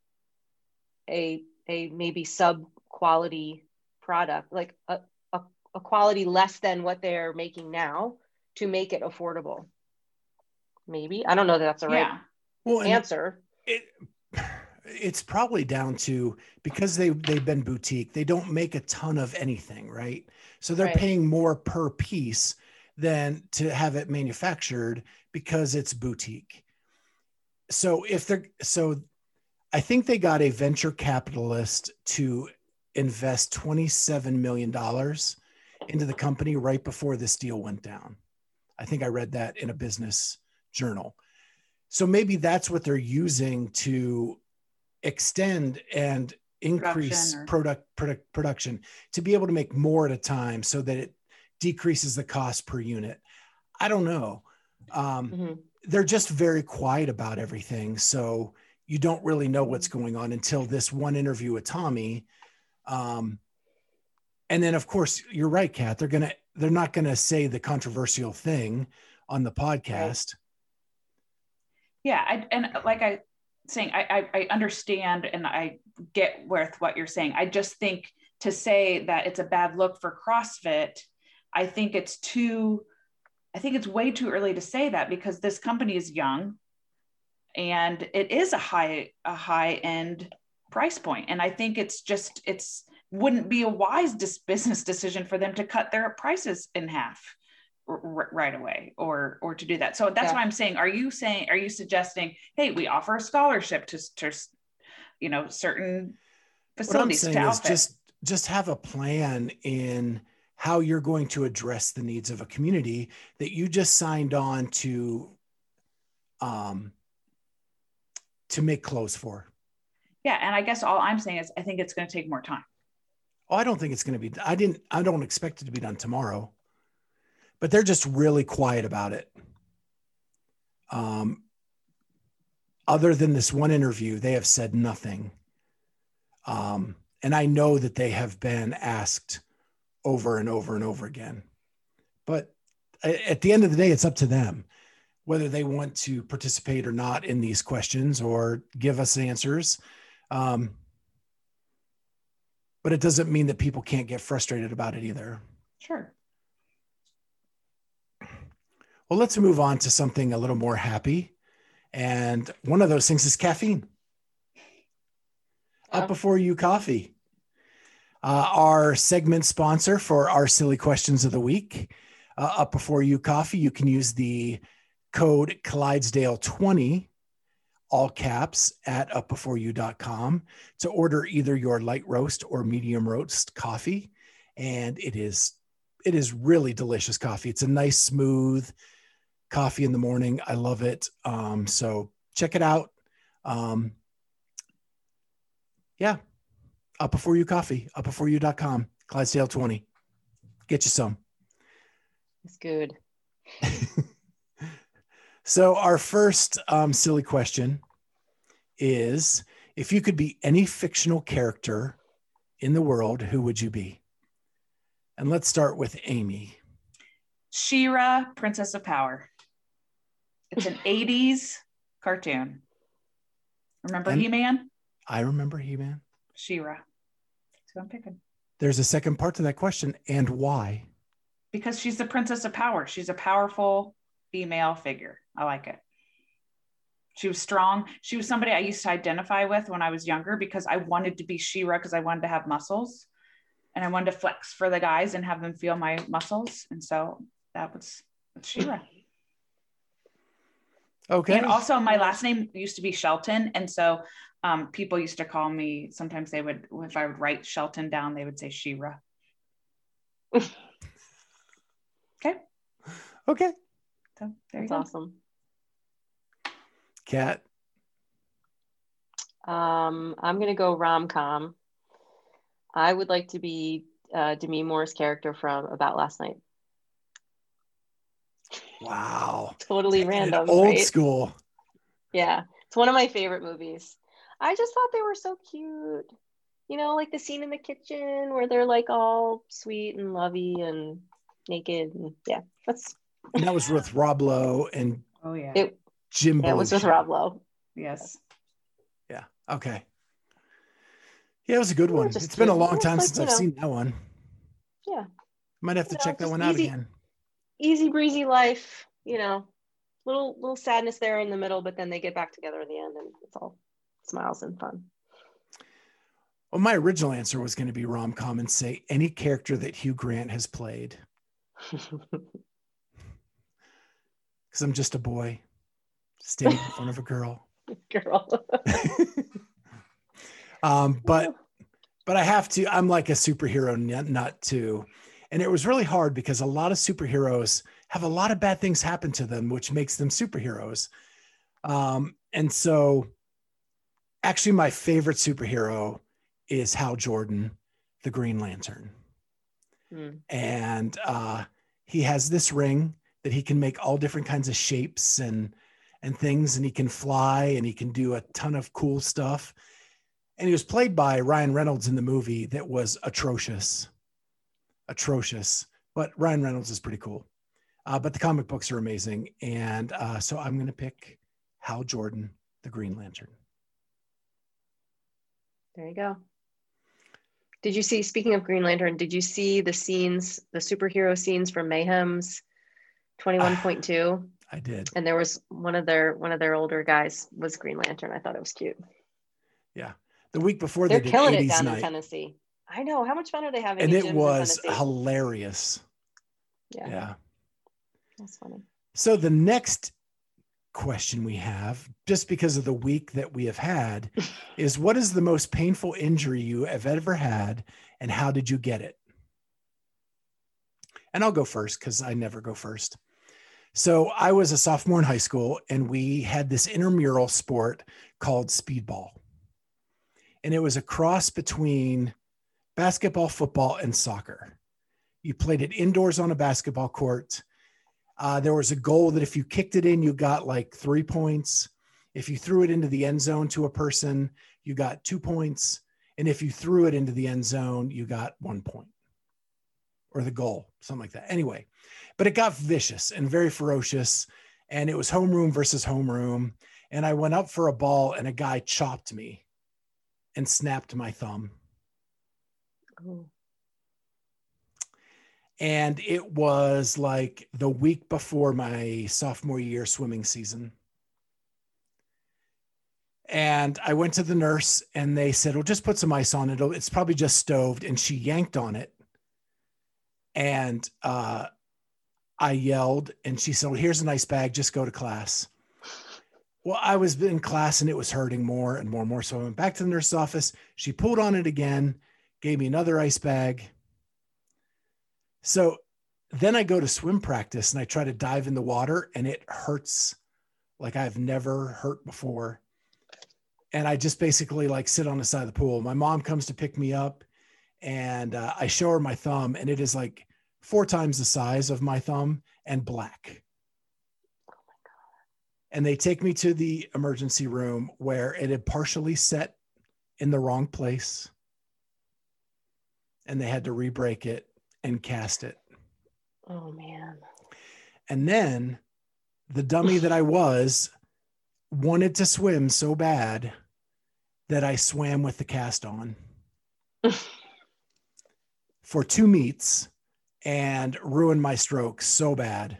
a a maybe sub quality product like a, a, a quality less than what they're making now to make it affordable maybe i don't know that that's the right yeah. Well, answer it, it's probably down to because they they've been boutique they don't make a ton of anything right so they're Right. paying more per piece than to have it manufactured because it's boutique. So if they're so i think they got a venture capitalist to invest 27 million dollars into the company right before this deal went down. I think i read that in a business journal. So maybe that's what they're using to extend and increase Production or- product, product production to be able to make more at a time so that it decreases the cost per unit. I don't know. Um, Mhm. They're just very quiet about everything, so you don't really know what's Mm-hmm. going on until this one interview with Tommy. Um, and then, of course, you're right, Kat. They're gonna they're not gonna say the controversial thing on the podcast. yeah I, and like i saying I, I i understand and i get with what you're saying i just think to say that it's a bad look for crossfit i think it's too i think it's way too early to say that because this company is young and it is a high a high end price point. and i think it's just it's wouldn't be a wise dis- business decision for them to cut their prices in half r- right away or or to do that so that's Yeah. why i'm saying are you saying are you suggesting hey we offer a scholarship to, to you know certain facilities What I'm saying is just just have a plan in how you're going to address the needs of a community that you just signed on to um to make clothes for. yeah and i guess all i'm saying is i think it's going to take more time Oh, I don't think it's going to be I didn't I don't expect it to be done tomorrow. But they're just really quiet about it. Um other than this one interview, they have said nothing. Um and I know that they have been asked over and over and over again. But at the end of the day, it's up to them whether they want to participate or not in these questions or give us answers. Um, but it doesn't mean that people can't get frustrated about it either. sure Well, let's move on to something a little more happy. And one of those things is caffeine. Up before you coffee. Uh, our segment sponsor for our silly questions of the week. Uh, up before you coffee, you can use the code Clydesdale20, all caps, at upbeforeyou.com to order either your light roast or medium roast coffee. And it is it is really delicious coffee. It's a nice, smooth coffee in the morning. I love it. Um, so check it out. Um, yeah. Up before you coffee, up before you.com, Clydesdale 20. Get you some. it's good So, our first um, silly question is if you could be any fictional character in the world, who would you be? And let's start with Amy. She-Ra, Princess of Power. It's an 80s cartoon. Remember He Man? I remember He Man. She-Ra. Who I'm picking. There's a second part to that question. And why? Because she's the Princess of Power. She's a powerful female figure. I like it. She was strong. She was somebody I used to identify with when I was younger because I wanted to be She-Ra because I wanted to have muscles and I wanted to flex for the guys and have them feel my muscles. And so that was She-Ra. Okay. And also, my last name used to be Shelton, and so um, people used to call me. Sometimes they would, if I would write Shelton down, they would say She-Ra. Okay. So there you that's go. awesome Kat. Um, I'm gonna go rom com. I would like to be uh, Demi Moore's character from About Last Night. Wow. Totally random. Old right? school. Yeah, it's one of my favorite movies. I just thought they were so cute. You know, like the scene in the kitchen where they're like all sweet and lovey and naked. And yeah, that's And that was with Rob Lowe and Oh yeah. it. Jim. Yeah, it was with Belushi. Rob Lowe. yes. Yeah. Okay. Yeah, it was a good one. It's been a long time like, since you I've know. seen that one. Yeah. Might have to You know, check that one out easy. again. Easy breezy life. You know, little little sadness there in the middle, but then they get back together in the end, and it's all smiles and fun. Well, my original answer was going to be rom com and say any character that Hugh Grant has played because I'm just a boy standing in front of a girl. Girl. Um, but but I have to. I'm like a superhero nut, nut too, and it was really hard because a lot of superheroes have a lot of bad things happen to them, which makes them superheroes. Um, and so, actually, my favorite superhero is Hal Jordan, the Green Lantern, Hmm. and uh, he has this ring that he can make all different kinds of shapes and and things, and he can fly and he can do a ton of cool stuff and he was played by Ryan Reynolds in the movie that was atrocious, atrocious. But Ryan Reynolds is pretty cool. Uh, but the comic books are amazing, and uh, so I'm going to pick Hal Jordan, the Green Lantern. There you go. Did you see, speaking of Green Lantern, did you see the scenes, the superhero scenes from Mayhem's 21.2? Ah, I did. and there was one of their one of their older guys was Green Lantern. I thought it was cute. Yeah. The week before They're they did killing it 80s down in Tennessee. I know. How much fun are they having? and it was hilarious. yeah, yeah. that's funny. So the next question we have, just because of the week that we have had, is what is the most painful injury you have ever had, and how did you get it? And I'll go first because I never go first. So I was a sophomore in high school, and we had this intramural sport called speedball, and it was a cross between basketball, football, and soccer. You played it indoors on a basketball court. Uh, there was a goal that if you kicked it in, you got like three points. If you threw it into the end zone to a person, you got two points. And if you threw it into the end zone, you got one point or the goal, something like that. Anyway, but it got vicious and very ferocious. And it was homeroom versus homeroom. And I went up for a ball and a guy chopped me and snapped my thumb. Ooh. And it was like the week before my sophomore year swimming season. And I went to the nurse and they said, Well, just put some ice on it. It's probably just stoved. And she yanked on it. And uh, I yelled and she said, well, Here's an ice bag. Just go to class. Well, I was in class and it was hurting more and more and more. So I went back to the nurse's office. She pulled on it again, gave me another ice bag. So then I go to swim practice and I try to dive in the water and it hurts like I've never hurt before. And I just basically like sit on the side of the pool. My mom comes to pick me up and uh, I show her my thumb and it is like four times the size of my thumb and black. And they take me to the emergency room where it had partially set in the wrong place. And they had to re break it and cast it. Oh man. And then the dummy that I was wanted to swim so bad that I swam with the cast on for two meets and ruined my stroke so bad.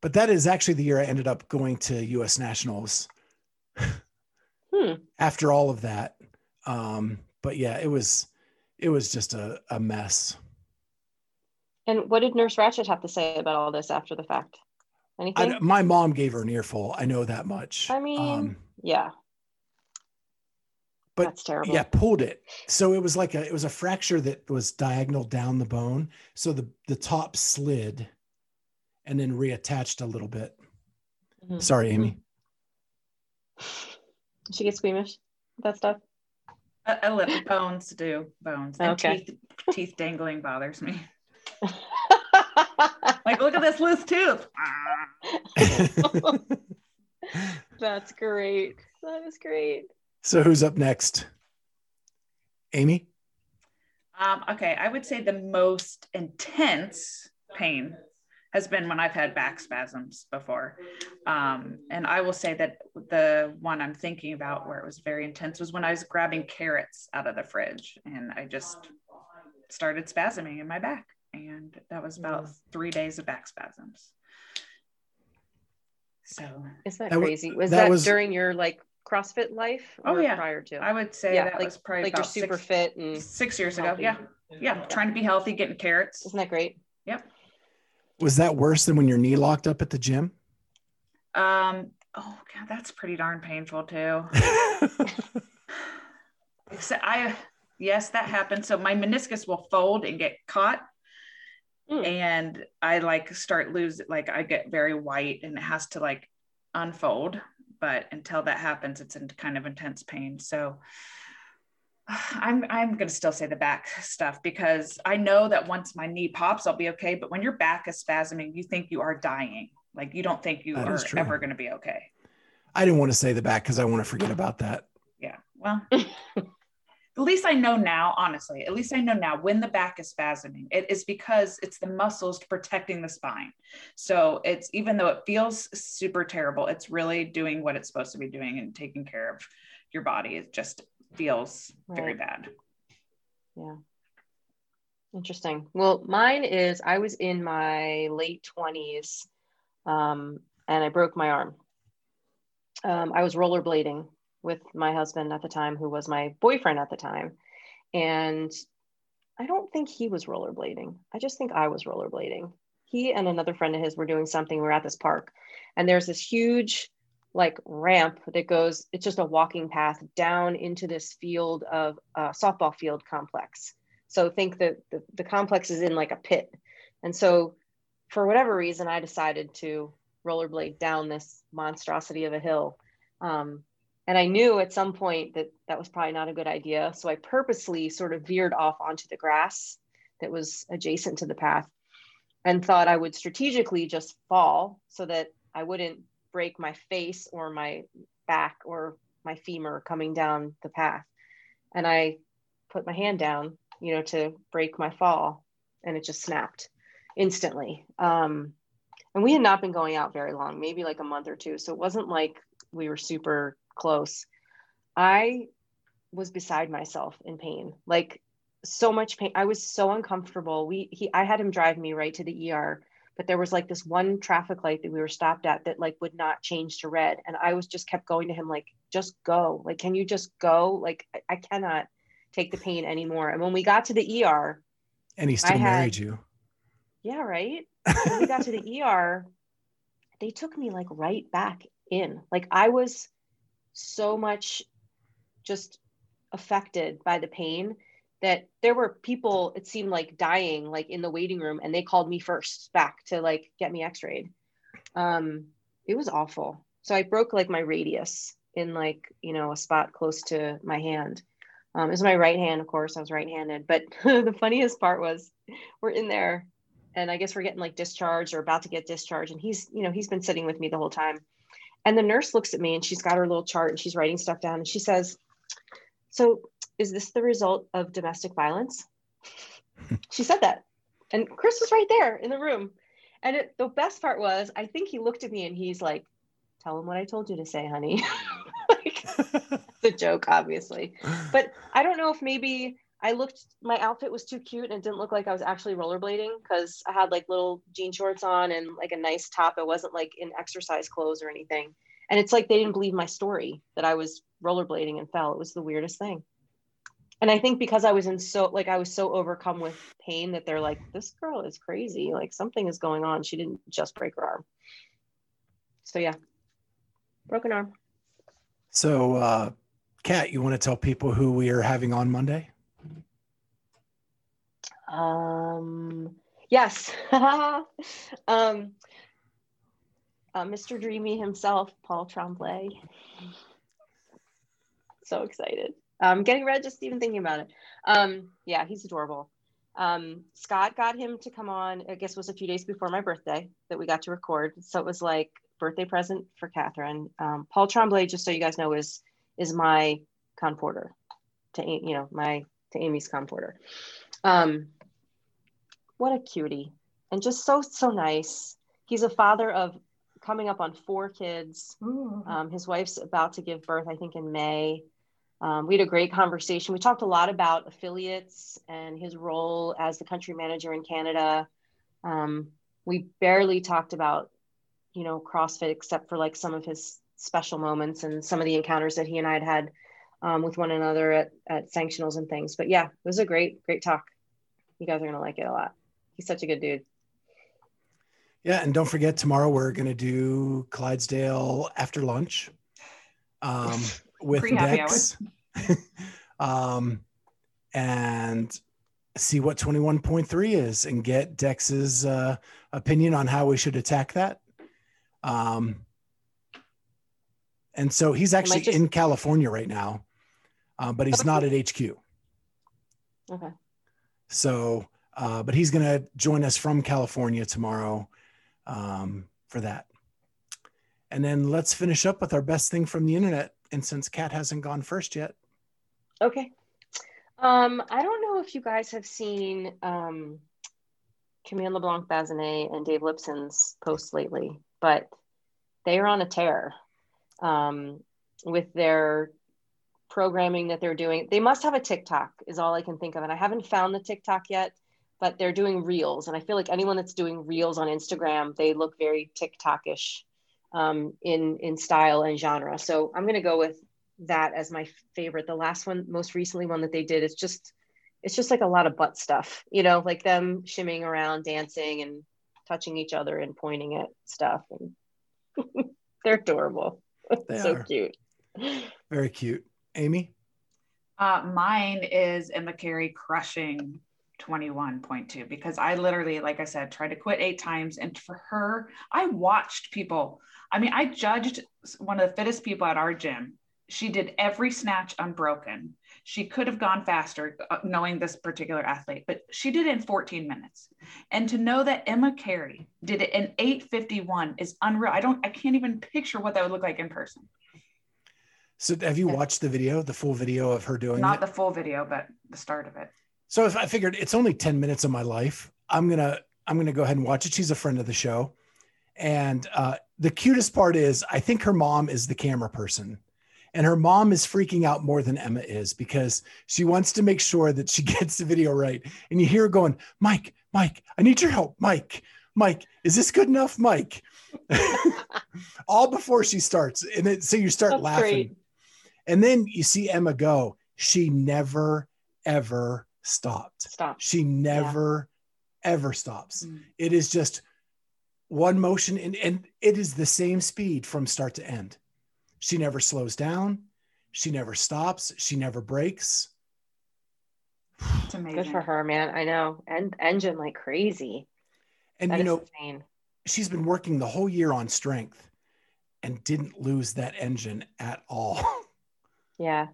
But that is actually the year I ended up going to US Nationals Hmm. after all of that. Um, but yeah, it was it was just a, a mess. And what did Nurse Ratched have to say about all this after the fact? Anything? I, my mom gave her an earful. I know that much. I mean, Um, yeah. but that's terrible. yeah, pulled it. So it was like a it was a fracture that was diagonal down the bone. So the the top slid and then reattached a little bit. Mhm. Sorry, Amy. She gets squeamish. With that stuff. A, a little bones do bones. And Okay. teeth, teeth dangling bothers me. Like, look at this loose tooth. That's great. That is great. so who's up next? Amy? Um, okay, I would say the most intense pain has been when I've had back spasms before. Um, and I will say that the one I'm thinking about where it was very intense was when I was grabbing carrots out of the fridge and I just started spasming in my back. And that was about three days of back spasms. So Isn't that, That crazy? Was that that, was- during your like CrossFit life? Oh, yeah. Prior to? I would say Yeah, that like- was probably like you're super six, fit and six years ago. healthy. Yeah. Yeah. Trying to be healthy, getting carrots. isn't that great? Yep. Was that worse than when your knee locked up at the gym? Um, oh god, that's pretty darn painful too. Except I yes, that happened. So my meniscus will fold and get caught. Hmm. And I like start losing like I get very white and it has to like unfold. But until that happens, it's in kind of intense pain. So I'm I'm gonna still say the back stuff because I know that once my knee pops, I'll be okay. But when your back is spasming, you think you are dying. Like you don't think you That are ever gonna be okay. I didn't want to say the back because I want to forget about that. Yeah. Well, at least I know now, honestly, at least I know now when the back is spasming, it is because it's the muscles protecting the spine. So it's even though it feels super terrible, it's really doing what it's supposed to be doing and taking care of your body. It just feels very bad. Yeah. Interesting. Well, mine is I was in my late 20s um, and I broke my arm. Um, I was rollerblading with my husband at the time, who was my boyfriend at the time. And I don't think he was rollerblading. I just think I was rollerblading. He and another friend of his were doing something. We were at this park, and there's this huge like ramp that goes, it's just a walking path down into this field of uh, softball field complex. So think that the, the complex is in like a pit. And so for whatever reason, I decided to rollerblade down this monstrosity of a hill. Um, and I knew at some point that that was probably not a good idea. So I purposely sort of veered off onto the grass that was adjacent to the path and thought I would strategically just fall so that I wouldn't break my face or my back or my femur coming down the path. And I put my hand down, you know, to break my fall, and it just snapped instantly. Um, and we had not been going out very long, maybe like a month or two. So it wasn't like we were super close. I was beside myself in pain, like so much pain. I was so uncomfortable. We, he, I had him drive me right to the ER but there was like this one traffic light that we were stopped at that like would not change to red and i was just kept going to him like just go like can you just go like i, I cannot take the pain anymore and when we got to the er And he still had- married you. yeah right when we got to the er they took me like right back in like i was so much just affected by the pain that there were people it seemed like dying like in the waiting room and they called me first back to like get me x-rayed. Um it was awful. So i broke like my radius in like you know a spot close to my hand. Um, it was my right hand of course i was right-handed but the funniest part was we're in there and i guess we're getting like discharged or about to get discharged and he's you know he's been sitting with me the whole time and the nurse looks at me and she's got her little chart and she's writing stuff down and she says so is this the result of domestic violence? she said that. And Chris was right there in the room. And it, the best part was, I think he looked at me and he's like, tell him what I told you to say, honey. like, it's a joke, obviously. But I don't know if maybe I looked, my outfit was too cute and it didn't look like I was actually rollerblading because I had like little jean shorts on and like a nice top. It wasn't like in exercise clothes or anything. And it's like they didn't believe my story that I was rollerblading and fell. It was the weirdest thing and I think because I was in so like I was so overcome with pain that they're like, this girl is crazy. Like something is going on. She didn't just break her arm. So yeah, broken arm. so, uh, Kat, you want to tell people who we are having on Monday? Um, yes. um, uh, Mr. Dreamy himself, Paul Tremblay. So excited. Um, getting red just even thinking about it. Um, yeah, he's adorable. Um, Scott got him to come on, I guess it was a few days before my birthday that we got to record. So it was like birthday present for Catherine. Um, Paul Tremblay, just so you guys know, is is my comporter to you know my to Amy's comporter. Um, what a cutie, and just so so nice. He's a father of coming up on four kids. Um, his wife's about to give birth, I think, in May. Um, we had a great conversation. We talked a lot about affiliates and his role as the country manager in Canada. Um, we barely talked about, you know, CrossFit except for like some of his special moments and some of the encounters that he and I had had um, with one another at, at sanctionals and things. But yeah, it was a great, great talk. You guys are going to like it a lot. He's such a good dude. Yeah, and don't forget tomorrow we're going to do Clydesdale after lunch um, with Dex, um, and see what twenty one point three is, and get Dex's uh, opinion on how we should attack that. Um, and so he's actually just... in California right now, uh, but he's not at HQ. Okay. So, uh, but he's going to join us from California tomorrow um, for that. And then let's finish up with our best thing from the internet. And since Kat hasn't gone first yet. Okay. Um, I don't know if you guys have seen um, Camille LeBlanc Bazinet and Dave Lipson's posts lately, but they are on a tear um, with their programming that they're doing. They must have a TikTok, is all I can think of. And I haven't found the TikTok yet but they're doing reels. And I feel like anyone that's doing reels on Instagram, they look very TikTokish um, in, in style and genre. So I'm going to go with that as my favorite. The last one, most recently one that they did it's just, it's just like a lot of butt stuff, you know, like them shimmying around, dancing and touching each other and pointing at stuff. And they're adorable. They so are. cute. Very cute. Amy? Uh, mine is Emma Cary crushing 21.2 because I literally, like I said, tried to quit eight times. And for her, I watched people. I mean, I judged one of the fittest people at our gym. She did every snatch unbroken. She could have gone faster uh, knowing this particular athlete, but she did it in 14 minutes. And to know that Emma Cary did it in 851 is unreal. I don't, I can't even picture what that would look like in person. So have you watched the video, the full video of her doing Not it? the full video, but the start of it. So if I figured it's only 10 minutes of my life, I'm going to, I'm going to go ahead and watch it. She's a friend of the show. And uh, the cutest part is I think her mom is the camera person. And her mom is freaking out more than Emma is because she wants to make sure that she gets the video right. And you hear her going, Mike, Mike, I need your help. Mike, Mike, is this good enough? Mike. All before she starts. And then so you start That's laughing. Great. And then you see Emma go. She never, ever stopped. Stop. She never, yeah. ever stops. Mm. It is just one motion, and, and it is the same speed from start to end. She never slows down. She never stops. She never breaks. It's amazing. Good for her, man. I know. And engine like crazy. And that you know, insane. she's been working the whole year on strength and didn't lose that engine at all. Yeah.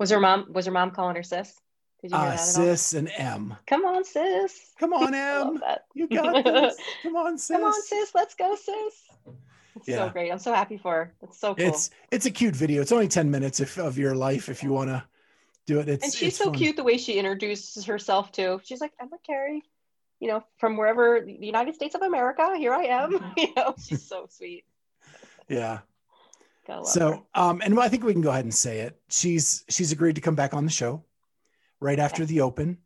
Was her mom was her mom calling her sis? Did you hear uh, that sis and M. Come on, sis. Come on, M. you got this. Come on, sis. Come on, sis. Let's go, sis. It's yeah. so great. I'm so happy for her. It's so cool. It's it's a cute video. It's only 10 minutes if, of your life if you want to do it. It's, and she's so fun. cute the way she introduces herself too. She's like, Emma Cary, you know, from wherever the United States of America, here I am. You know, she's so sweet. Yeah. So, um, and I think we can go ahead and say it. She's she's agreed to come back on the show right after the open.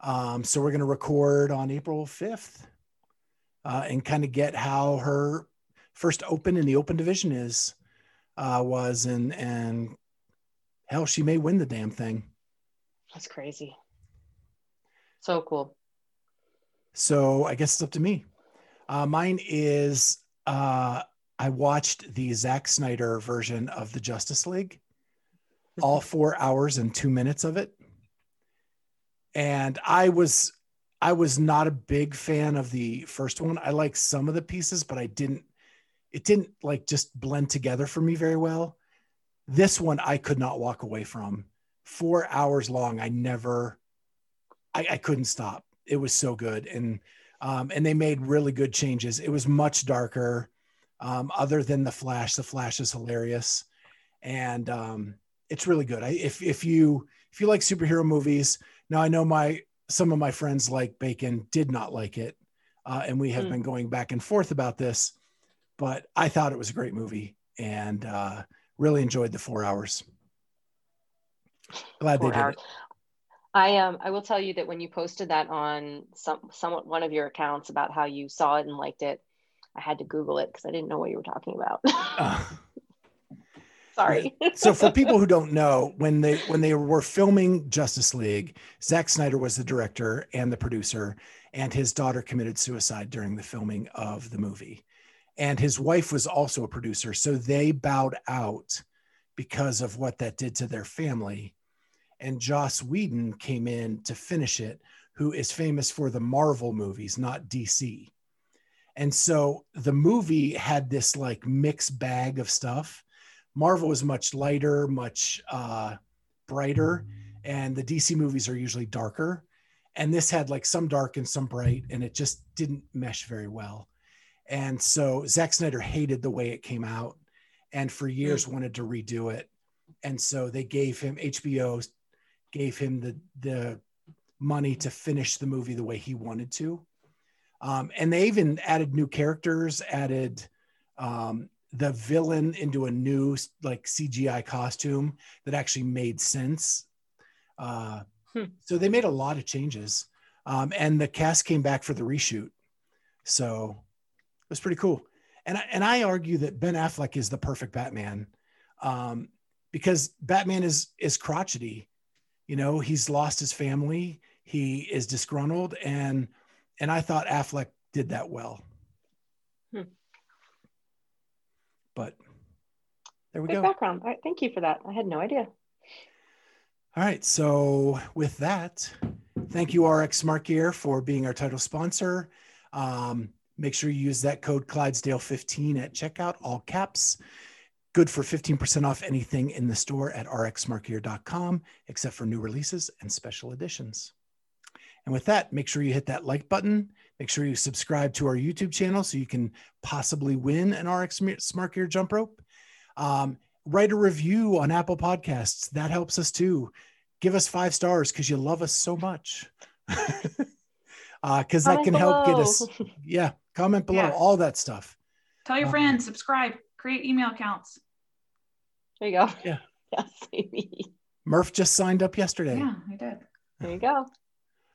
Um, so we're going to record on April 5th uh, and kind of get how her first open in the open division is uh, was and and hell she may win the damn thing. That's crazy. So cool. So i guess it's up to me. Uh, mine is uh, i watched the Zack Snyder version of the justice league. All four hours and two minutes of it and I was I was not a big fan of the first one. I like some of the pieces, but I didn't it didn't like just blend together for me very well. This one I could not walk away from. Four hours long. I never, I, I couldn't stop. It was so good. And, um, and they made really good changes. It was much darker. Um, other than the Flash, the Flash is hilarious, and um, it's really good. I, if if you if you like superhero movies, now I know my some of my friends like Bacon did not like it, uh, and we have mm. been going back and forth about this but I thought it was a great movie and uh, really enjoyed the four hours. Glad four they did hours. it. I um I will tell you that when you posted that on some somewhat one of your accounts about how you saw it and liked it, I had to Google it because I didn't know what you were talking about. uh, Sorry. so for people who don't know, when they when they were filming Justice League, Zack Snyder was the director and the producer, and his daughter committed suicide during the filming of the movie. And his wife was also a producer so they bowed out because of what that did to their family. And joss whedon came in to finish it who is famous for the marvel movies not dc and so the movie had this like mixed bag of stuff marvel was much lighter much uh, brighter and the dc movies are usually darker and this had like some dark and some bright and it just didn't mesh very well and so Zack Snyder hated the way it came out and for years mm. wanted to redo it. And so they gave him HBO gave him the the money to finish the movie the way he wanted to. Um, and they even added new characters, added um, the villain into a new like CGI costume that actually made sense. Uh, hmm. So they made a lot of changes, um, and the cast came back for the reshoot. So it was pretty cool. And I, and I argue that Ben Affleck is the perfect Batman um, because Batman is is crotchety. You know, he's lost his family. He is disgruntled, and and I thought Affleck did that well. Hmm. But there we Good go. Background. Right, thank you for that. I had no idea. All right. So with that, thank you RX Smart Gear for being our title sponsor. Um, Make sure you use that code Clydesdale15 at checkout, all caps. Good for 15% off anything in the store at rxsmartgear.com, except for new releases and special editions. And with that, make sure you hit that like button. Make sure you subscribe to our YouTube channel so you can possibly win an RX Smart Gear jump rope. Um, write a review on Apple Podcasts. That helps us too. Give us five stars because you love us so much. Because uh, that can below. help get us, yeah, Comment below, yeah. all that stuff. Tell your um, friends, subscribe, create email accounts. There you go. Yeah. Yes, Murph just signed up yesterday. Yeah, I did. There you go.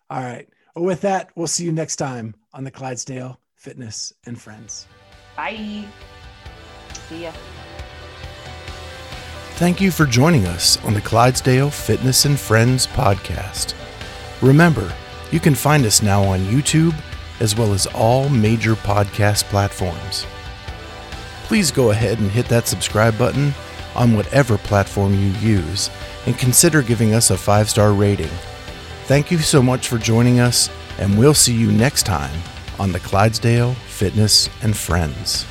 All right. Well, with that, we'll see you next time on the Clydesdale Fitness and Friends. Bye. See ya. Thank you for joining us on the Clydesdale Fitness and Friends podcast. Remember, you can find us now on YouTube as well as all major podcast platforms. Please go ahead and hit that subscribe button on whatever platform you use and consider giving us a five star rating. Thank you so much for joining us, and we'll see you next time on the Clydesdale Fitness and Friends.